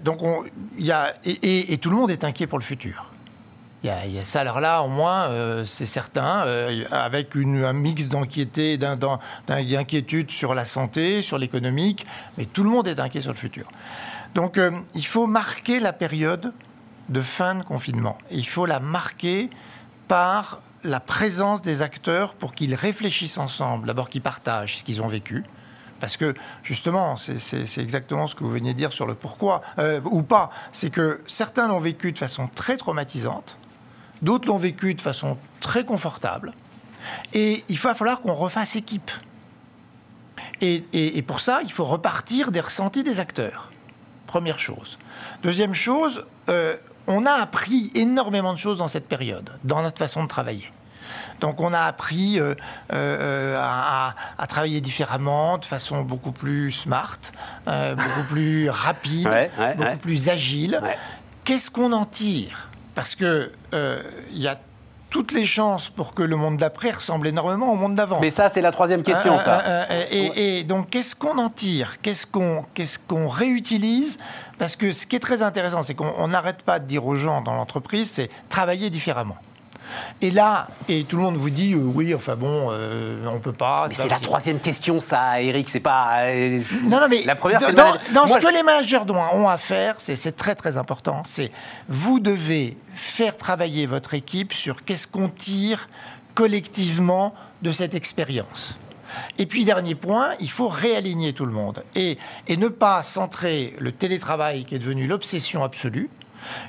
donc, il y a, et tout le monde est inquiet pour le futur. Il y, a, ça, alors là, au moins, euh, c'est certain, euh, avec un mix d'inquiétude sur la santé, sur l'économique, mais tout le monde est inquiet sur le futur. Donc, euh, il faut marquer la période de fin de confinement. il faut la marquer par la présence des acteurs pour qu'ils réfléchissent ensemble, d'abord qu'ils partagent ce qu'ils ont vécu, parce que justement, c'est exactement ce que vous veniez de dire sur le pourquoi, ou pas, c'est que certains l'ont vécu de façon très traumatisante, D'autres l'ont vécu de façon très confortable. Et il va falloir qu'on refasse équipe. Et, pour ça, il faut repartir des ressentis des acteurs. Première chose. Deuxième chose, euh, on a appris énormément de choses dans cette période, dans notre façon de travailler. Donc on a appris euh, euh, à, travailler différemment, de façon beaucoup plus smart, beaucoup plus rapide, beaucoup plus agile. Qu'est-ce qu'on en tire? Parce que il euh, y a toutes les chances pour que le monde d'après ressemble énormément au monde d'avant. Mais ça, c'est la troisième question, Euh, ça. euh, et, et donc, qu'est-ce qu'on en tire? Qu'est-ce qu'on qu'est-ce qu'on réutilise? Parce que ce qui est très intéressant, c'est qu'on on n'arrête pas de dire aux gens dans l'entreprise, c'est travailler différemment. Et là, et tout le monde vous dit, euh, oui, enfin bon, euh, on peut pas. Mais c'est la troisième question, ça, Eric. C'est pas. euh, non, non, mais la première, dans, dans- manag- dans Moi, ce que les managers ont à faire, c'est c'est très très important. C'est vous devez faire travailler votre équipe sur qu'est-ce qu'on tire collectivement de cette expérience. Et puis dernier point, il faut réaligner tout le monde et, et ne pas centrer le télétravail qui est devenu l'obsession absolue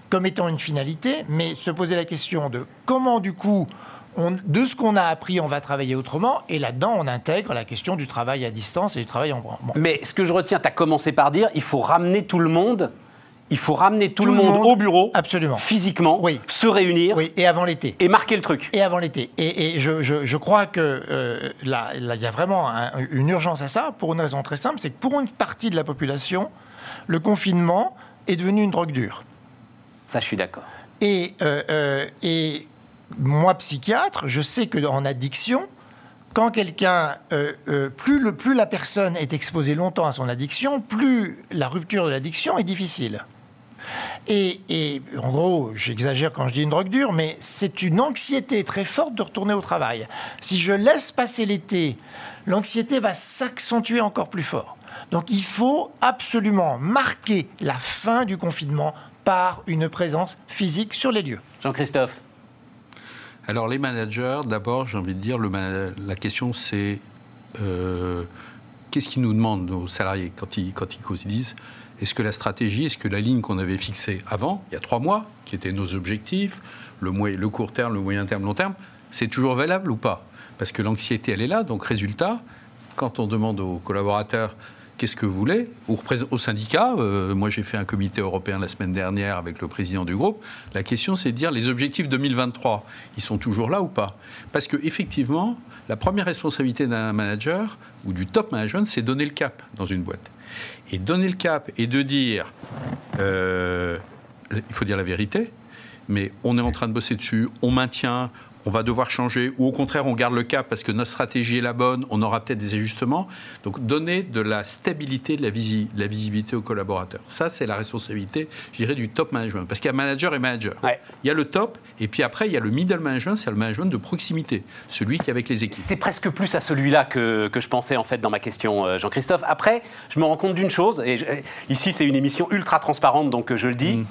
comme étant une finalité, mais se poser la question de comment du coup on- de ce qu'on a appris, on va travailler autrement. Et là-dedans, on intègre la question du travail à distance et du travail en bon. Mais ce que je retiens, tu as commencé par dire il faut ramener tout le monde. Il faut ramener tout, le monde, au bureau, Absolument. physiquement, Oui. se réunir Oui, et avant l'été. et marquer le truc. Et avant l'été. Et, et je, je- je crois que euh, là, là, il y a vraiment un- une urgence à ça, pour une raison très simple, c'est que pour une partie de la population, le confinement est devenu une drogue dure. Ça, je suis d'accord. Et, euh, euh, et moi, psychiatre, je sais qu'en addiction, quand quelqu'un, euh, plus, le, plus la personne est exposée longtemps à son addiction, plus la rupture de l'addiction est difficile. Et, et, en gros, j'exagère quand je dis une drogue dure, mais c'est une anxiété très forte de retourner au travail. Si je laisse passer l'été, l'anxiété va s'accentuer encore plus fort. Donc il faut absolument marquer la fin du confinement par une présence physique sur les lieux. Jean-Christophe. Alors les managers, d'abord, j'ai envie de dire, le la question c'est euh, qu'est-ce qu'ils nous demandent, nos salariés, quand ils, quand ils causent? Ils disent, est-ce que la stratégie, est-ce que la ligne qu'on avait fixée avant, il y a trois mois, qui étaient nos objectifs, le, le court terme, le moyen terme, le long terme, c'est toujours valable ou pas? Parce que l'anxiété, elle est là, donc résultat, quand on demande aux collaborateurs qu'est-ce que vous voulez, au, syndicat, euh, moi j'ai fait un comité européen la semaine dernière avec le président du groupe, la question c'est de dire les objectifs 2023, ils sont toujours là ou pas Parce que effectivement, la première responsabilité d'un manager ou du top management, c'est donner le cap dans une boîte. Et donner le cap et de dire, euh, il faut dire la vérité, mais on est en train de bosser dessus, on maintient, on va devoir changer, ou au contraire, on garde le cap parce que notre stratégie est la bonne, on aura peut-être des ajustements. Donc, donner de la stabilité, de la, visi- de la visibilité aux collaborateurs. Ça, c'est la responsabilité, je dirais, du top management. Parce qu'il y a manager et manager. Ouais. Il y a le top, et puis après, il y a le middle management, c'est le management de proximité, celui qui est avec les équipes. C'est presque plus à celui-là que, que je pensais en fait dans ma question, euh, Jean-Christophe. Après, je me rends compte d'une chose, et je- ici c'est une émission ultra transparente, donc euh, je le dis.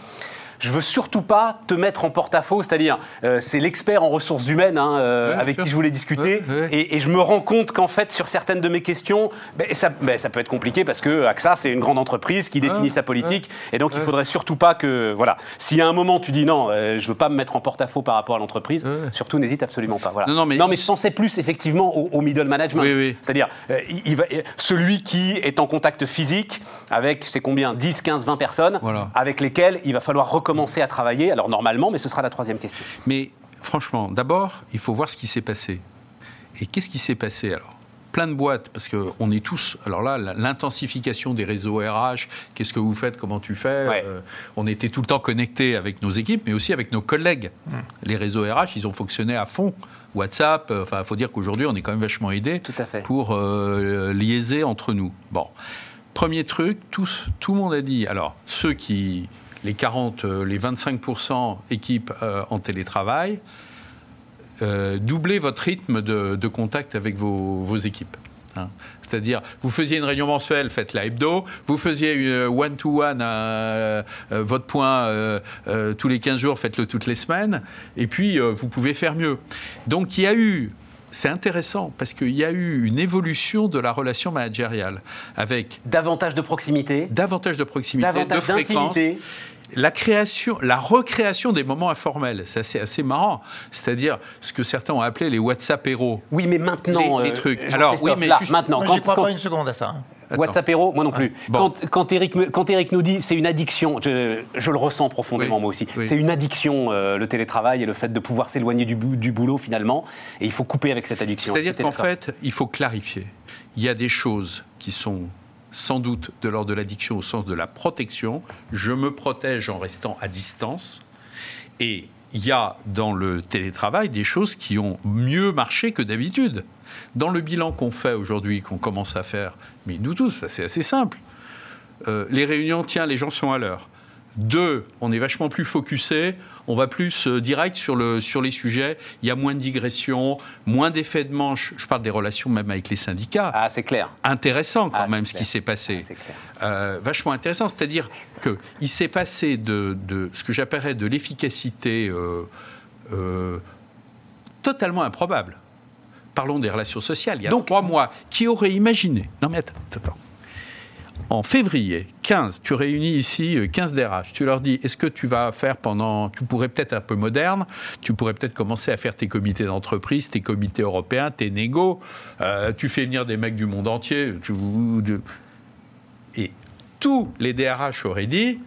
Je veux surtout pas te mettre en porte-à-faux, c'est-à-dire euh, c'est l'expert en ressources humaines hein, euh, Ouais, avec sûr. qui je voulais discuter, Ouais, ouais. Et, et je me rends compte qu'en fait sur certaines de mes questions, ben, ça, ben, ça peut être compliqué parce que AXA c'est une grande entreprise qui définit sa politique, et donc il faudrait surtout pas que voilà, y a un moment tu dis non, euh, je veux pas me mettre en porte-à-faux par rapport à l'entreprise, surtout n'hésite absolument pas. Voilà. Non, non, mais- je pensais plus effectivement au, au middle management. Oui, oui. C'est-à-dire, euh, celui qui est en contact physique avec, c'est combien 10, 15, 20 personnes Voilà. avec lesquelles il va falloir recommencer à travailler. Alors normalement, mais ce sera la troisième question. Mais franchement, d'abord, il faut voir ce qui s'est passé. Et qu'est-ce qui s'est passé alors? Plein de boîtes, parce qu'on est tous. Alors là, l'intensification des réseaux RH, qu'est-ce que vous faites, comment tu fais Ouais. euh, On était tout le temps connectés avec nos équipes, mais aussi avec nos collègues. Les réseaux RH, ils ont fonctionné à fond. WhatsApp, euh, enfin, il faut dire qu'aujourd'hui, on est quand même vachement aidés Tout à fait. pour euh, liaiser entre nous. Bon. Premier truc, tous, tout le monde a dit. Alors, ceux qui. Les 40, euh, les 25% équipes euh, en télétravail, euh, doublez votre rythme de, de contact avec vos, vos équipes. hein. C'est-à-dire, vous faisiez une réunion mensuelle, faites-la hebdo. Vous faisiez une one-to-one, euh, euh, votre point euh, tous les 15 jours, faites-le toutes les semaines. Et puis, vous pouvez faire mieux. Donc, il y a eu, c'est intéressant, parce qu'il y a eu une évolution de la relation managériale avec Davantage de proximité, davantage de proximité, de davantage fréquence, d'intimité. La création, la recréation des moments informels, c'est assez, marrant. C'est-à-dire ce que certains ont appelé les WhatsApp héros. Oui, mais maintenant, Les- les euh, trucs. Alors, oui, mais là, juste- maintenant, Moi, quand, crois quand- pas une seconde à ça. hein. Attends. WhatsApp Hero, moi non plus. Bon. Quand, quand, Eric, quand Eric nous dit c'est une addiction, je, je le ressens profondément Oui, moi aussi. oui. C'est une addiction, euh, le télétravail et le fait de pouvoir s'éloigner du, du boulot finalement. Et il faut couper avec cette addiction. C'est-à-dire qu'en fait, il faut clarifier. Il y a des choses qui sont sans doute de l'ordre de l'addiction au sens de la protection. Je me protège en restant à distance. Et il y a dans le télétravail des choses qui ont mieux marché que d'habitude. Dans le bilan qu'on fait aujourd'hui, qu'on commence à faire, mais nous tous, c'est assez simple. Euh, les réunions, tiens, les gens sont à l'heure. Deux, on est vachement plus focusé, on va plus euh, direct sur, le, sur les sujets, il y a moins de digressions, moins d'effets de manche, je parle des relations même avec les syndicats. Ah, c'est clair. Intéressant quand Ah, même ce qui s'est passé. Ah. Euh, vachement intéressant, c'est-à-dire qu'il s'est passé de, de ce que j'appellerais de l'efficacité euh, euh, totalement improbable. Parlons des relations sociales. Il y a Donc- trois mois, qui aurait imaginé? Non mais attends, attends. En février 15, tu réunis ici euh, 15 DRH. Tu leur dis est-ce que tu vas faire pendant. Tu pourrais peut-être un peu moderne, tu pourrais peut-être commencer à faire tes comités d'entreprise, tes comités européens, tes négos. euh, tu fais venir des mecs du monde entier. Et tous les DRH auraient dit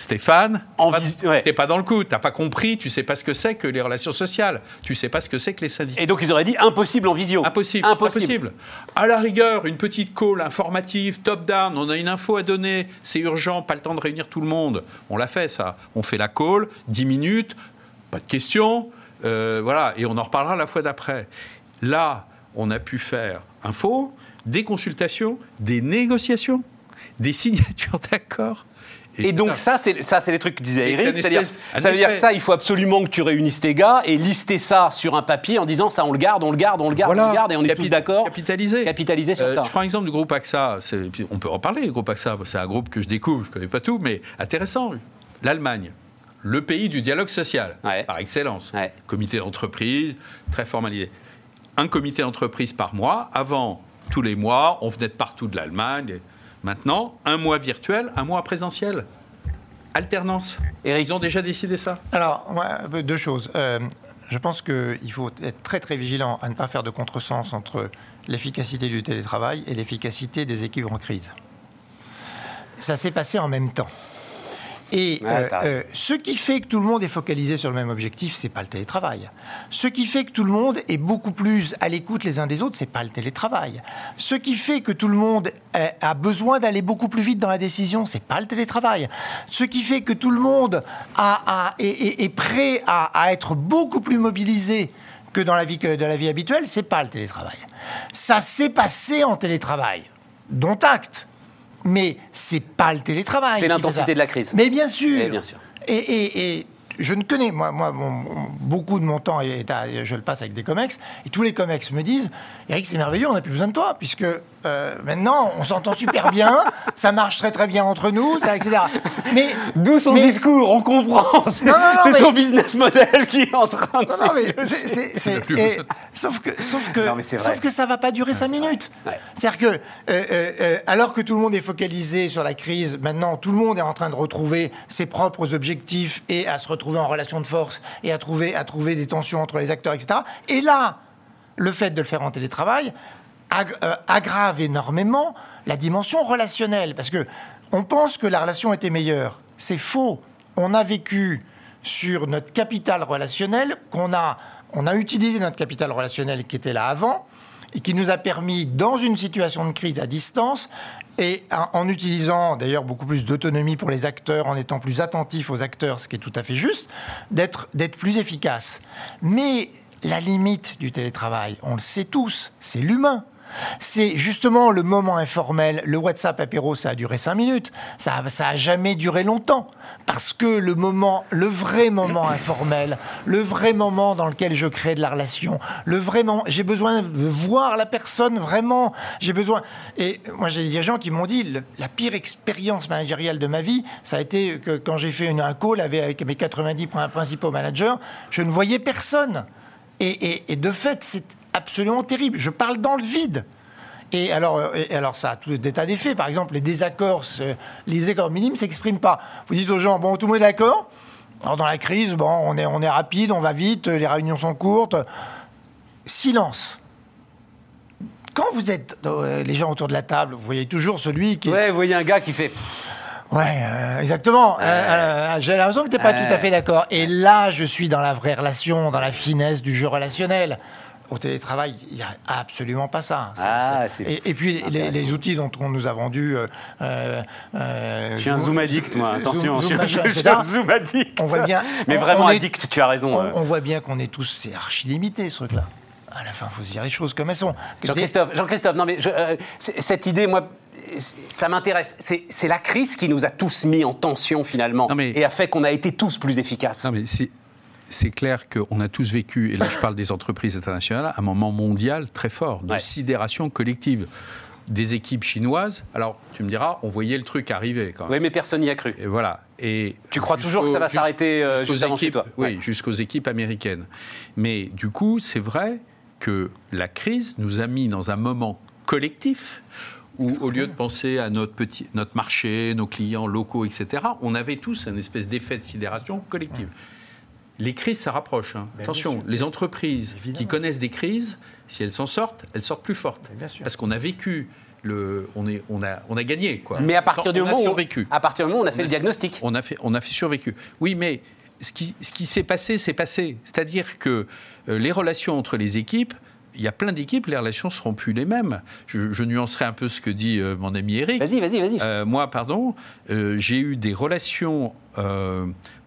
Stéphane, En pas- ouais. t'es pas dans le coup, t'as pas compris, tu sais pas ce que c'est que les relations sociales, tu sais pas ce que c'est que les syndicats. Et donc ils auraient dit impossible en visio. Impossible, Impossible. impossible. À la rigueur, une petite call informative, top-down, on a une info à donner, c'est urgent, pas le temps de réunir tout le monde. On l'a fait, ça. On fait la call, 10 minutes, pas de questions, euh, voilà, et on en reparlera la fois d'après. Là, on a pu faire info, des consultations, des négociations, des signatures d'accords. Et donc ça, c'est ça, c'est les trucs que disait Eric. C'est-à-dire, ça veut dire que ça, il faut absolument que tu réunisses tes gars et lister ça sur un papier en disant ça, on le garde, on le garde, on le garde, on le garde, et on est tous d'accord. Capitaliser. Capitaliser sur Euh, ça. Je prends l'exemple du groupe AXA. On peut en parler, le groupe AXA. C'est un groupe que je découvre, je ne connais pas tout, mais intéressant. L'Allemagne, le pays du dialogue social, Ouais. par excellence. Ouais. Comité d'entreprise, très formalisé. Un comité d'entreprise par mois. Avant, tous les mois, on venait de partout de l'Allemagne. Maintenant, un mois virtuel, un mois présentiel. Alternance. Eric. Ils ont déjà décidé ça. Alors, ouais, deux choses. Euh, je pense qu'il faut être très très vigilant à ne pas faire de contresens entre l'efficacité du télétravail et l'efficacité des équipes en crise. Ça s'est passé en même temps. Et Ouais, euh, euh, ce qui fait que tout le monde est focalisé sur le même objectif, c'est pas le télétravail. Ce qui fait que tout le monde est beaucoup plus à l'écoute les uns des autres, c'est pas le télétravail. Ce qui fait que tout le monde euh, a besoin d'aller beaucoup plus vite dans la décision, c'est pas le télétravail. Ce qui fait que tout le monde a, a- est, est- est prêt à, à être beaucoup plus mobilisé que dans la vie que de la vie habituelle, c'est pas le télétravail. Ça s'est passé en télétravail, dont acte. Mais c'est pas le télétravail. C'est l'intensité de la crise. Mais bien sûr. Eh bien sûr. Et, et- et je ne connais, moi, moi mon- beaucoup de mon temps, est à- je le passe avec des comex, et tous les comex me disent Eric, c'est merveilleux, on n'a plus besoin de toi, puisque euh, maintenant, on s'entend super bien, ça marche très très bien entre nous, ça, etc. Mais. D'où son mais- discours, on comprend. C'est Non, non, non, mais- son business model qui est en train de. Non, non, mais c'est- sauf que, sauf que, Non, mais c'est vrai. sauf que ça va pas durer cinq minutes. Ouais. C'est-à-dire que, euh, euh, alors que tout le monde est focalisé sur la crise, maintenant tout le monde est en train de retrouver ses propres objectifs et à se retrouver en relation de force et à trouver, à trouver des tensions entre les acteurs, etc. Et là, le fait de le faire en télétravail euh, aggrave énormément la dimension relationnelle. Parce que on pense que la relation était meilleure. C'est faux. On a vécu sur notre capital relationnel, qu'on a, on a utilisé notre capital relationnel qui était là avant, et qui nous a permis, dans une situation de crise à distance, et en, utilisant d'ailleurs beaucoup plus d'autonomie pour les acteurs, en étant plus attentifs aux acteurs, ce qui est tout à fait juste, d'être plus efficace. Mais la limite du télétravail, on le sait tous, c'est l'humain. C'est justement le moment informel. Le WhatsApp apéro, ça a duré cinq minutes. Ça, ça a jamais duré longtemps. Parce que le moment, le vrai moment informel, le vrai moment dans lequel je crée de la relation, le vrai moment, j'ai besoin de voir la personne vraiment. J'ai besoin. Et moi, j'ai des dirigeants qui m'ont dit la pire expérience managériale de ma vie, ça a été que quand j'ai fait une, un call avec, mes 90 principaux managers, je ne voyais personne. Et de fait, c'est absolument terrible. Je parle dans le vide. Et alors, euh, et alors ça a tout des tas d'effets. Par exemple, les désaccords, les accords minimes ne s'expriment pas. Vous dites aux gens, bon, tout le monde est d'accord Alors dans la crise, bon, on est, on est rapide, on va vite, les réunions sont courtes. Silence. Quand vous êtes euh, les gens autour de la table, vous voyez toujours celui qui est Ouais, vous voyez un gars qui fait. Ouais, euh, exactement. Euh, J'ai l'impression que tu n'es pas tout à fait d'accord. Et là, je suis dans la vraie relation, dans la finesse du jeu relationnel. Au télétravail, il n'y a absolument pas ça. Ah, et, puis les, outils dont on nous a vendus. Euh, je suis un Zoom addict, moi. Attention, je, suis un Zoom addict. On voit bien. Mais vraiment addict, tu as raison. On, voit bien qu'on est tous, c'est archi limité ce truc-là. À la fin, il faut se dire les choses comme elles sont. Jean-Christophe, Jean-Christophe, non mais cette idée, moi, ça m'intéresse. C'est la crise qui nous a tous mis en tension finalement et a fait qu'on a été tous plus efficaces. Non mais c'est clair qu'on a tous vécu, et là je parle des entreprises internationales, un moment mondial très fort de sidération collective des équipes chinoises. Alors, tu me diras, on voyait le truc arriver. Quand même. Oui, mais personne n'y a cru. Et voilà. Et tu crois toujours que ça va s'arrêter euh, jusqu'aux équipes, toi? Oui, jusqu'aux équipes américaines. Mais du coup, c'est vrai que la crise nous a mis dans un moment collectif où, au lieu de penser à notre, petit, notre marché, nos clients locaux, etc., on avait tous un espèce d'effet de sidération collective. Les crises, ça rapproche. Hein. Attention, les entreprises qui connaissent des crises, si elles s'en sortent, elles sortent plus fortes. Parce qu'on a vécu le, on, est, on, a, on a gagné. Quoi. Mais à partir, du moment survécu. à partir du moment où on a fait le diagnostic. On a fait, on a fait survécu. Oui, mais ce qui, ce qui s'est passé, c'est passé. C'est-à-dire que euh, les relations entre les équipes, il y a plein d'équipes, les relations ne seront plus les mêmes. Je, nuancerai un peu ce que dit euh, mon ami Eric. Vas-y, vas-y, vas-y. Euh, moi, pardon, euh, j'ai eu des relations,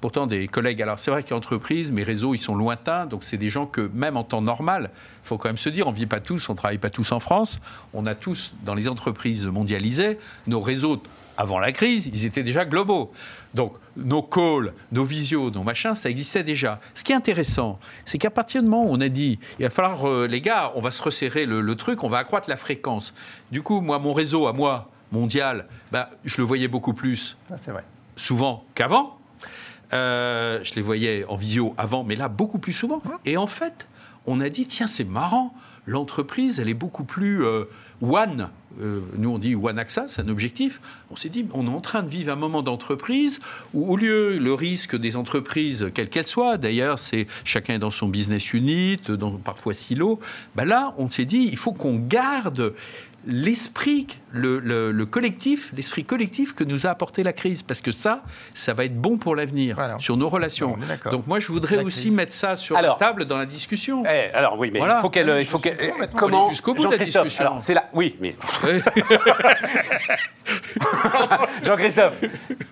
pourtant des collègues. Alors, c'est vrai qu'entreprise, mes réseaux, ils sont lointains, donc c'est des gens que, même en temps normal, il faut quand même se dire, on ne vit pas tous, on ne travaille pas tous en France. On a tous, dans les entreprises mondialisées, nos réseaux avant la crise, ils étaient déjà globaux. Donc, nos calls, nos visios, nos machins, ça existait déjà. Ce qui est intéressant, c'est qu'à partir du moment où on a dit, il va falloir, euh, les gars, on va se resserrer le, truc, on va accroître la fréquence. Du coup, moi, mon réseau à moi, mondial, bah, je le voyais beaucoup plus ah, vrai. souvent qu'avant. Euh, je les voyais en visio avant, mais là, beaucoup plus souvent. Hein Et en fait, on a dit, tiens, c'est marrant, l'entreprise, elle est beaucoup plus euh, one euh, nous on dit One AXA, c'est un objectif. On s'est dit, on est en train de vivre un moment d'entreprise où, au lieu le risque des entreprises, quelles qu'elles soient, d'ailleurs, c'est chacun est dans son business unit, dans parfois silo, ben là, on s'est dit, il faut qu'on garde l'esprit, le, collectif, l'esprit collectif que nous a apporté la crise, parce que ça, ça va être bon pour l'avenir, sur nos relations. Donc moi, je voudrais aussi mettre ça sur la table dans la discussion. Eh, alors oui, mais il faut qu'elle, il faut qu'elle, comment jusqu'au bout de la discussion. c'est là, oui, mais Jean-Christophe,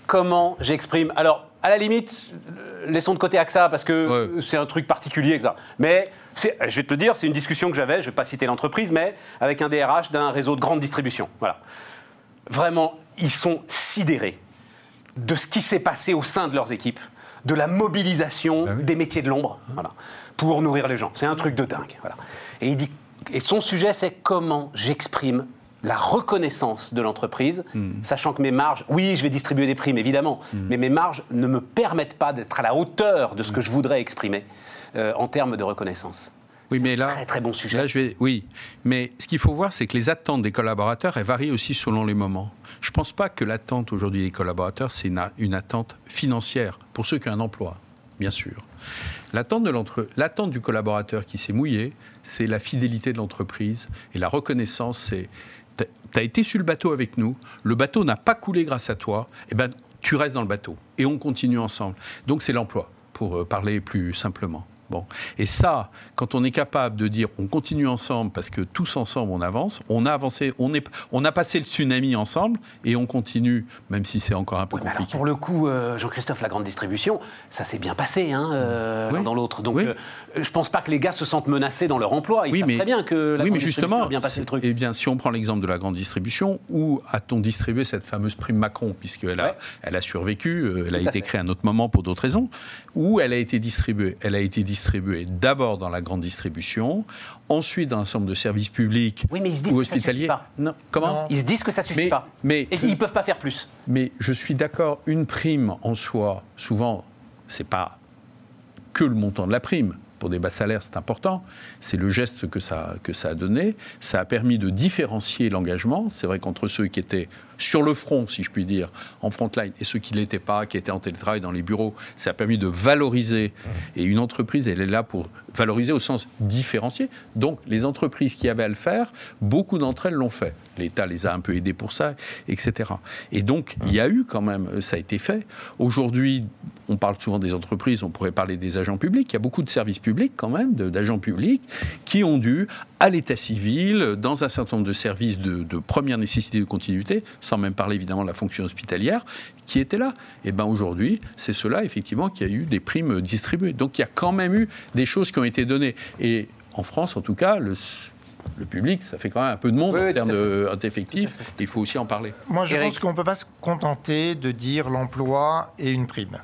comment j'exprime Alors, à la limite, laissons de côté AXA parce que c'est un truc particulier, etc. Mais je vais te le dire, c'est une discussion que j'avais, je ne vais pas citer l'entreprise, mais avec un DRH d'un réseau de grande distribution. Voilà. Vraiment, ils sont sidérés de ce qui s'est passé au sein de leurs équipes, de la mobilisation bah des métiers de l'ombre, voilà, pour nourrir les gens. C'est un truc de dingue. Voilà. Et, il dit, et son sujet, c'est comment j'exprime la reconnaissance de l'entreprise, hmm. sachant que mes marges, oui, je vais distribuer des primes, évidemment, hmm. mais mes marges ne me permettent pas d'être à la hauteur de ce que hmm. je voudrais exprimer. Euh, en termes de reconnaissance. Oui, mais là, très très bon sujet. Là, je vais, oui, mais ce qu'il faut voir, c'est que les attentes des collaborateurs, elles varient aussi selon les moments. Je ne pense pas que l'attente aujourd'hui des collaborateurs, c'est une, attente financière pour ceux qui ont un emploi, bien sûr. L'attente, de du collaborateur qui s'est mouillé, c'est la fidélité de l'entreprise et la reconnaissance, c'est tu as été sur le bateau avec nous, le bateau n'a pas coulé grâce à toi, et eh ben, tu restes dans le bateau et on continue ensemble. Donc c'est l'emploi, pour euh, parler plus simplement. Et ça, quand on est capable de dire on continue ensemble parce que tous ensemble on avance, on a avancé, on, est, on a passé le tsunami ensemble et on continue, même si c'est encore un peu compliqué. pour le coup, euh, Jean-Christophe, la grande distribution, ça s'est bien passé hein, euh, l'un dans l'autre. Donc euh, je pense pas que les gars se sentent menacés dans leur emploi. Ils oui, savent mais, très bien que la oui, grande mais justement, a bien passé le truc. Eh bien, si on prend l'exemple de la grande distribution, où a-t-on distribué cette fameuse prime Macron, puisqu'elle a, elle a survécu, elle a été créée à un autre moment pour d'autres raisons, où elle a été distribuée Elle a été distribuée d'abord dans la grande distribution, ensuite dans un nombre de services publics oui, mais ils se disent ou hospitaliers. Que ça pas. Non. Comment Ils se disent que ça suffit pas. Mais et qu'ils ne peuvent pas faire plus. Mais je suis d'accord, une prime en soi, souvent, c'est pas que le montant de la prime pour des bas salaires, c'est important. C'est le geste que ça, que ça a donné. Ça a permis de différencier l'engagement. C'est vrai qu'entre ceux qui étaient sur le front, si je puis dire, en front line, et ceux qui ne l'étaient pas, qui étaient en télétravail dans les bureaux, ça a permis de valoriser. Et une entreprise, elle est là pour valoriser au sens différencié. Donc, les entreprises qui avaient à le faire, beaucoup d'entre elles l'ont fait. L'État les a un peu aidés pour ça, etc. Et donc, il y a eu quand même, ça a été fait. Aujourd'hui, on parle souvent des entreprises, on pourrait parler des agents publics. Il y a beaucoup de services publics publics quand même, d'agents publics, qui ont dû, à l'état civil, dans un certain nombre de services de, première nécessité de continuité, sans même parler évidemment de la fonction hospitalière, qui étaient là. Et bien aujourd'hui, c'est cela effectivement qui a eu des primes distribuées. Donc il y a quand même eu des choses qui ont été données. Et en France, en tout cas, le, le public, ça fait quand même un peu de monde en termes d'effectifs. Il faut aussi en parler. Moi, je pense qu'on ne peut pas se contenter de dire l'emploi et une prime.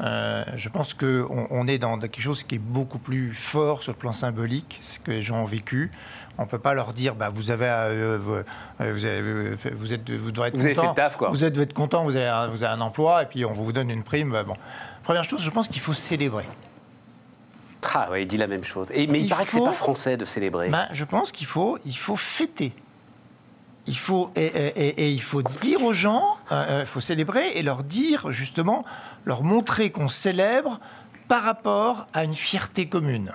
Euh, je pense qu'on on est dans quelque chose qui est beaucoup plus fort sur le plan symbolique, ce que les gens ont vécu. On ne peut pas leur dire, bah, vous avez, euh, euh, vous, avez vous, êtes, vous devrez être vous content. Avez fait taf, quoi. Vous êtes, content, vous avez, un, vous avez un emploi, et puis on vous donne une prime. Bah, bon. Première chose, je pense qu'il faut célébrer. Ah oui, il dit la même chose. Et, mais il, paraît que c'est pas français de célébrer. Ben, je pense qu'il faut, il faut fêter. Il faut, et, il faut dire aux gens, il faut célébrer et leur dire justement, leur montrer qu'on célèbre par rapport à une fierté commune.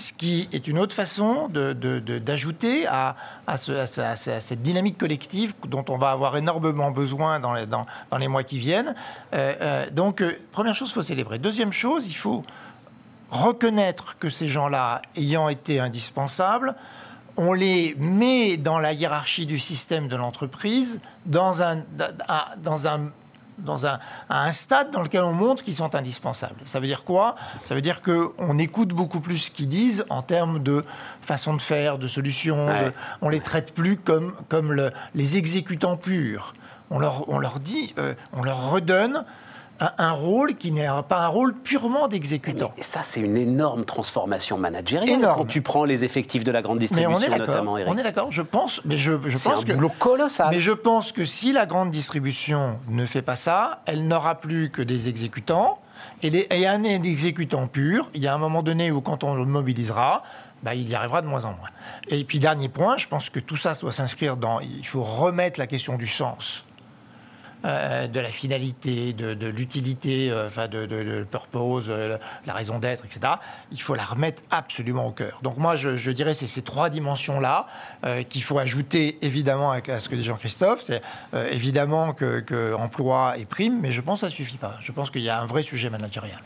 Ce qui est une autre façon d'ajouter à, cette dynamique collective dont on va avoir énormément besoin dans les, dans, dans les mois qui viennent. Euh, donc, première chose, il faut célébrer. Deuxième chose, il faut reconnaître que ces gens-là, ayant été indispensables, on les met dans la hiérarchie du système de l'entreprise dans un, dans un dans un, à un stade dans lequel on montre qu'ils sont indispensables. Ça veut dire quoi? Ça veut dire qu'on écoute beaucoup plus ce qu'ils disent en termes de façon de faire, de solutions. on les traite plus comme, comme le, les exécutants purs. On leur, on leur dit, euh, on leur redonne un rôle qui n'est pas un rôle purement d'exécutant. Et ça, c'est une énorme transformation managériale énorme. quand tu prends les effectifs de la grande distribution, mais on est notamment. On est d'accord. Je pense, mais je, je pense un que boulot colossal. Mais je pense que si la grande distribution ne fait pas ça, elle n'aura plus que des exécutants. Et, les, et un exécutant pur, il y a un moment donné où quand on le mobilisera, bah, il y arrivera de moins en moins. Et puis dernier point, je pense que tout ça doit s'inscrire dans. Il faut remettre la question du sens. Euh, de la finalité, de, l'utilité, euh, enfin de, de, purpose, euh, la raison d'être, etc. Il faut la remettre absolument au cœur. Donc moi, je, dirais c'est ces trois dimensions-là qu'il faut ajouter évidemment à, ce que dit Jean-Christophe. C'est évidemment que, emploi et prime, mais je pense que ça suffit pas. Je pense qu'il y a un vrai sujet managérial.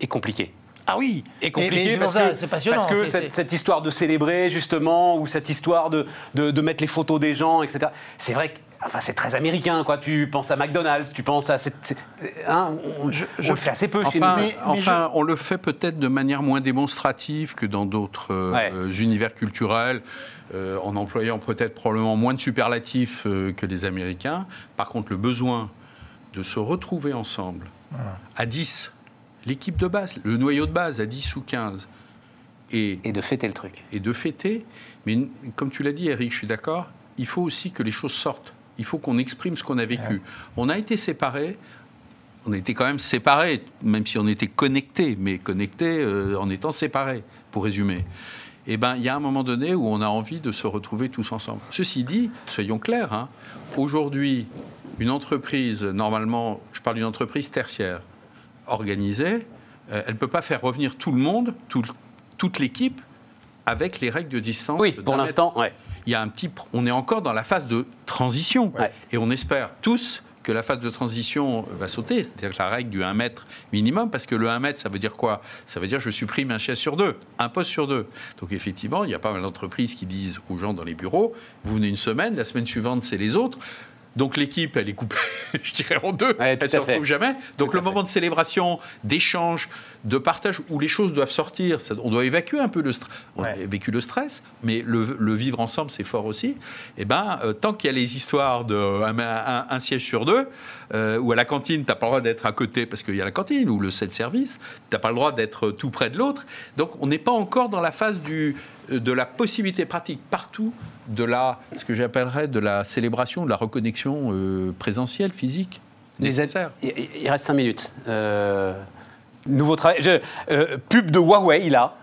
Et compliqué. Ah oui, et compliqué parce que, c'est passionnant. Parce que cette, cette, histoire de célébrer justement, ou cette histoire de, de mettre les photos des gens, etc. C'est vrai que Enfin, c'est très américain, quoi. Tu penses à McDonald's, tu penses à cette. Hein, on, je, le fais assez peu enfin, chez nous. enfin, on le fait peut-être de manière moins démonstrative que dans d'autres euh, univers culturels, euh, en employant peut-être probablement moins de superlatifs euh, que les Américains. Par contre, le besoin de se retrouver ensemble à 10, l'équipe de base, le noyau de base à 10 ou 15. Et, et de fêter le truc. Et de fêter. Mais comme tu l'as dit, Eric, je suis d'accord, il faut aussi que les choses sortent il faut qu'on exprime ce qu'on a vécu. On a été séparés, on été quand même séparés, même si on était connectés, mais connectés euh, en étant séparés, pour résumer. Eh bien, il y a un moment donné où on a envie de se retrouver tous ensemble. Ceci dit, soyons clairs, hein, aujourd'hui, une entreprise, normalement, je parle d'une entreprise tertiaire, organisée, euh, elle ne peut pas faire revenir tout le monde, toute l'équipe, avec les règles de distance. Oui, pour l'instant, ouais il y a un petit, on est encore dans la phase de transition. Et on espère tous que la phase de transition va sauter, c'est-à-dire la règle du 1 mètre minimum, parce que le 1 mètre, ça veut dire quoi? Ça veut dire je supprime un chef sur deux, un poste sur deux. Donc effectivement, il y a pas mal d'entreprises qui disent aux gens dans les bureaux, vous venez une semaine, la semaine suivante, c'est les autres. Donc l'équipe, elle est coupée, je dirais, en deux. elle ne se retrouve jamais. Donc le moment de célébration, d'échange, de partage, où les choses doivent sortir, on doit évacuer un peu le stress. On a vécu le stress, mais le, vivre ensemble, c'est fort aussi. Et eh ben, euh, tant qu'il y a les histoires de un, siège sur deux, euh, ou à la cantine, tu n'as pas le droit d'être à côté parce qu'il y a la cantine, ou le set service, tu n'as pas le droit d'être tout près de l'autre. Donc on n'est pas encore dans la phase du, de la possibilité pratique partout de la, ce que j'appellerais de la célébration, de la reconnexion euh, présentielle, physique nécessaire. Il, reste cinq minutes. Euh, nouveau travail. Euh, pub de Huawei, là.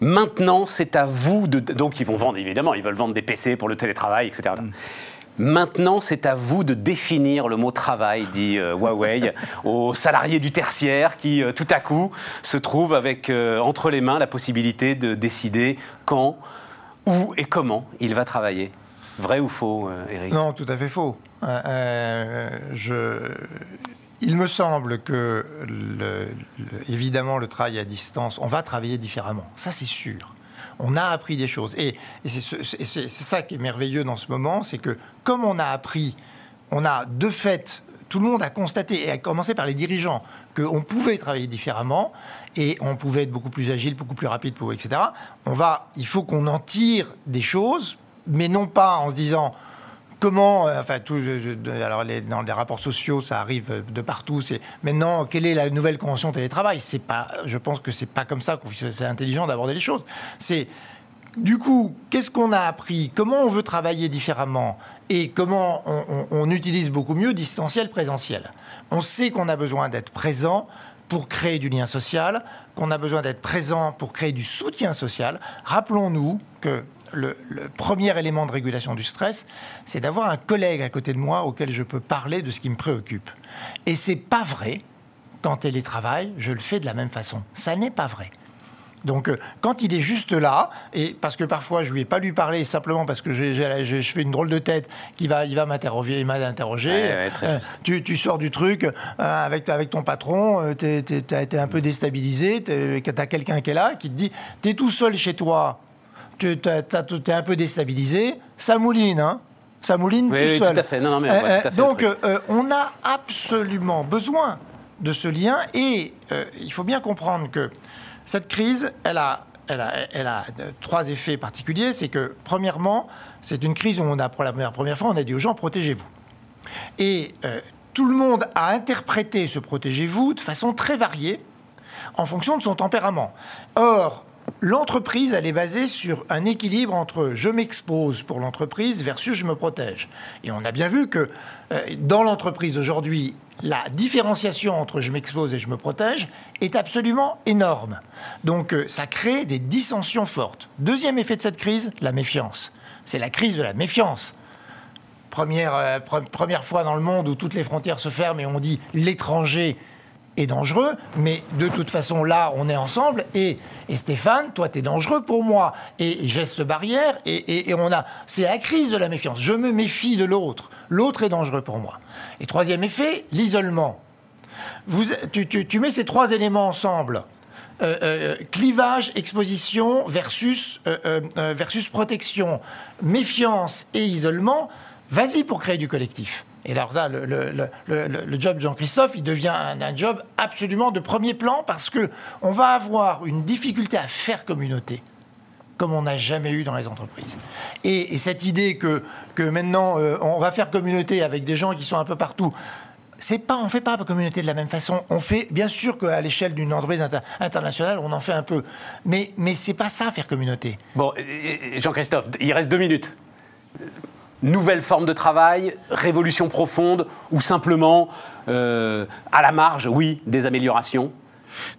maintenant, c'est à vous de. Donc, ils vont vendre, évidemment, ils veulent vendre des PC pour le télétravail, etc. Maintenant, c'est à vous de définir le mot travail, dit Huawei, aux salariés du tertiaire qui, tout à coup, se trouvent avec entre les mains la possibilité de décider quand, où et comment il va travailler. Vrai ou faux, Eric? Non, tout à fait faux. Euh, euh, je... il me semble que, évidemment, le travail à distance, on va travailler différemment. Ça, c'est sûr. On a appris des choses. Et, c'est ça qui est merveilleux dans ce moment, c'est que comme on a appris, on a de fait tout le monde a constaté, et à commencer par les dirigeants, qu'on pouvait travailler différemment et on pouvait être beaucoup plus agile, beaucoup plus rapide, etc. On va, il faut qu'on en tire des choses, mais non pas en se disant comment, euh, enfin, tout, alors dans les rapports sociaux, ça arrive de partout. C'est maintenant, quelle est la nouvelle convention télétravail? C'est pas, je pense que c'est pas comme ça qu'on c'est intelligent d'aborder les choses. C'est du coup, qu'est-ce qu'on a appris? Comment on veut travailler différemment? Et comment on, on utilise beaucoup mieux distanciel, présentiel? On sait qu'on a besoin d'être présent pour créer du lien social, qu'on a besoin d'être présent pour créer du soutien social. Rappelons-nous que le, premier élément de régulation du stress, c'est d'avoir un collègue à côté de moi auquel je peux parler de ce qui me préoccupe. Et c'est pas vrai qu'en télétravail, je le fais de la même façon. Ça n'est pas vrai. Donc, euh, quand il est juste là, et parce que parfois je lui ai pas lui parler simplement parce que je fais une drôle de tête, qui va, il va m'interroger, il m'a interrogé. Euh, tu, sors du truc euh, avec, avec ton patron, tu as été un peu déstabilisé, tu as quelqu'un qui est là, qui te dit, tu es tout seul chez toi, tu es un peu déstabilisé, ça mouline, hein ça mouline tout oui, seul. Tout à fait. Non, non, mais on donc, euh, euh, on a absolument besoin de ce lien et euh, il faut bien comprendre que cette crise, elle a, elle a, elle a trois effets particuliers. C'est que, premièrement, c'est une crise où on a, pour la première, première fois, on a dit aux gens protégez-vous. Et tout le monde a interprété ce protégez-vous de façon très variée en fonction de son tempérament. Or, l'entreprise, elle est basée sur un équilibre entre je m'expose pour l'entreprise versus je me protège. Et on a bien vu que euh, dans l'entreprise aujourd'hui, la différenciation entre je m'expose et je me protège est absolument énorme. Donc euh, ça crée des dissensions fortes. Deuxième effet de cette crise, la méfiance. C'est la crise de la méfiance. Première, euh, première fois dans le monde où toutes les frontières se ferment et on dit l'étranger dangereux, mais de toute façon, là, on est ensemble. Et, Stéphane, toi, tu es dangereux pour moi. Et geste barrière, et, on a. C'est la crise de la méfiance. Je me méfie de l'autre. L'autre est dangereux pour moi. Et troisième effet, l'isolement. Vous, tu, mets ces trois éléments ensemble. Euh, euh, clivage, exposition versus, euh, versus protection, méfiance et isolement, vas-y pour créer du collectif. Et alors ça, le, job de Jean-Christophe, il devient un, job absolument de premier plan parce que on va avoir une difficulté à faire communauté comme on n'a jamais eu dans les entreprises. Et, cette idée que, que maintenant euh, on va faire communauté avec des gens qui sont un peu partout, c'est pas, on fait pas communauté de la même façon. On fait, bien sûr qu'à l'échelle d'une entreprise internationale, on en fait un peu, mais mais c'est pas ça faire communauté. Bon, Jean-Christophe, il reste deux minutes nouvelle forme de travail, révolution profonde, ou simplement euh, à la marge, oui, des améliorations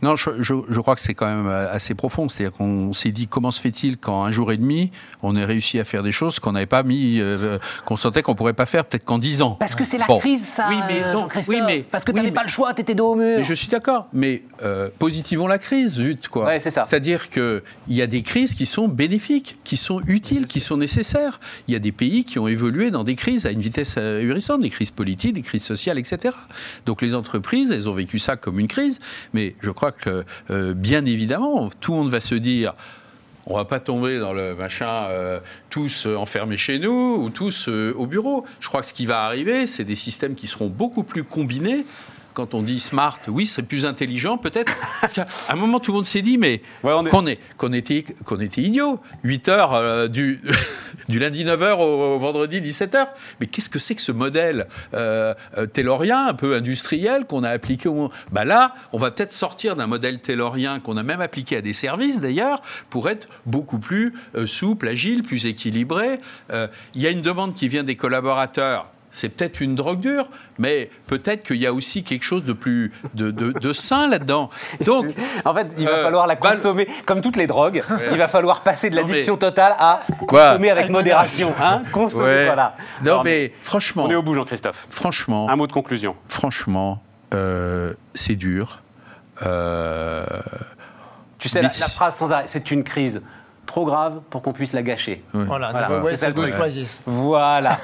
non, je, crois que c'est quand même euh, assez profond. C'est-à-dire qu'on s'est dit comment se fait-il qu'en un jour et demi, on ait réussi à faire des choses qu'on n'avait pas mis, euh, qu'on sentait qu'on pourrait pas faire peut-être qu'en dix ans? Parce que c'est la crise, ça. Oui, mais non, oui, mais parce que tu n'avais pas le choix, tu étais dos au mur. Mais je suis d'accord. Mais euh, positivons la crise, zut quoi. Ouais, c'est ça. C'est-à-dire que il y a des crises qui sont bénéfiques, qui sont utiles, qui sont nécessaires. Il y a des pays qui ont évolué dans des crises à une vitesse ahurissante, des crises politiques, des crises sociales, etc. Donc les entreprises, elles ont vécu ça comme une crise, mais je crois que, euh, bien évidemment, tout le monde va se dire on va pas tomber dans le machin euh, tous enfermés chez nous ou tous euh, au bureau. Je crois que ce qui va arriver, c'est des systèmes qui seront beaucoup plus combinés quand on dit smart, oui, c'est plus intelligent, peut-être. À un moment, tout le monde s'est dit, mais qu'on était, qu'on était idiot. 8 heures euh, du, du lundi 9h au, vendredi 17h. Mais qu'est-ce que c'est que ce modèle euh, euh, taylorien, un peu industriel, qu'on a appliqué au. Bah là, on va peut-être sortir d'un modèle taylorien qu'on a même appliqué à des services, d'ailleurs, pour être beaucoup plus souple, agile, plus équilibré. Il y a une demande qui vient des collaborateurs c'est peut-être une drogue dure, mais peut-être qu'il y a aussi quelque chose de plus de, de, sain là-dedans. Donc, en fait, il va euh, falloir la consommer comme toutes les drogues. Il va falloir passer de l'addiction totale à consommer avec modération. Hein consommer, voilà. Non, mais, franchement, on est au bout, Jean-Christophe. Franchement, un mot de conclusion. Franchement, euh, c'est dur. Euh, tu sais, la, phrase sans arrêt, c'est une crise trop grave pour qu'on puisse la gâcher. Voilà, Voilà, c'est ça le truc.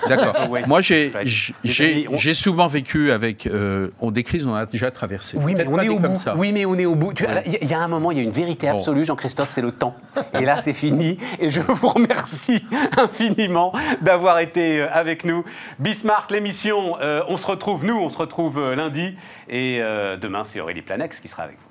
D'accord. Moi, j'ai souvent vécu avec. euh, on des crises, on en a déjà traversé. Oui, mais on est au bout. ça. Oui, mais on est au bout. Ouais. Il y, a- il y a un moment, il y a une vérité Bon. absolue, Jean-Christophe, c'est le temps. Et là, c'est fini. Et je vous remercie infiniment d'avoir été euh, avec nous. Bismarck, l'émission, euh, on se retrouve, nous, on se retrouve euh, lundi. Et euh, demain, c'est Aurélie Planex qui sera avec vous.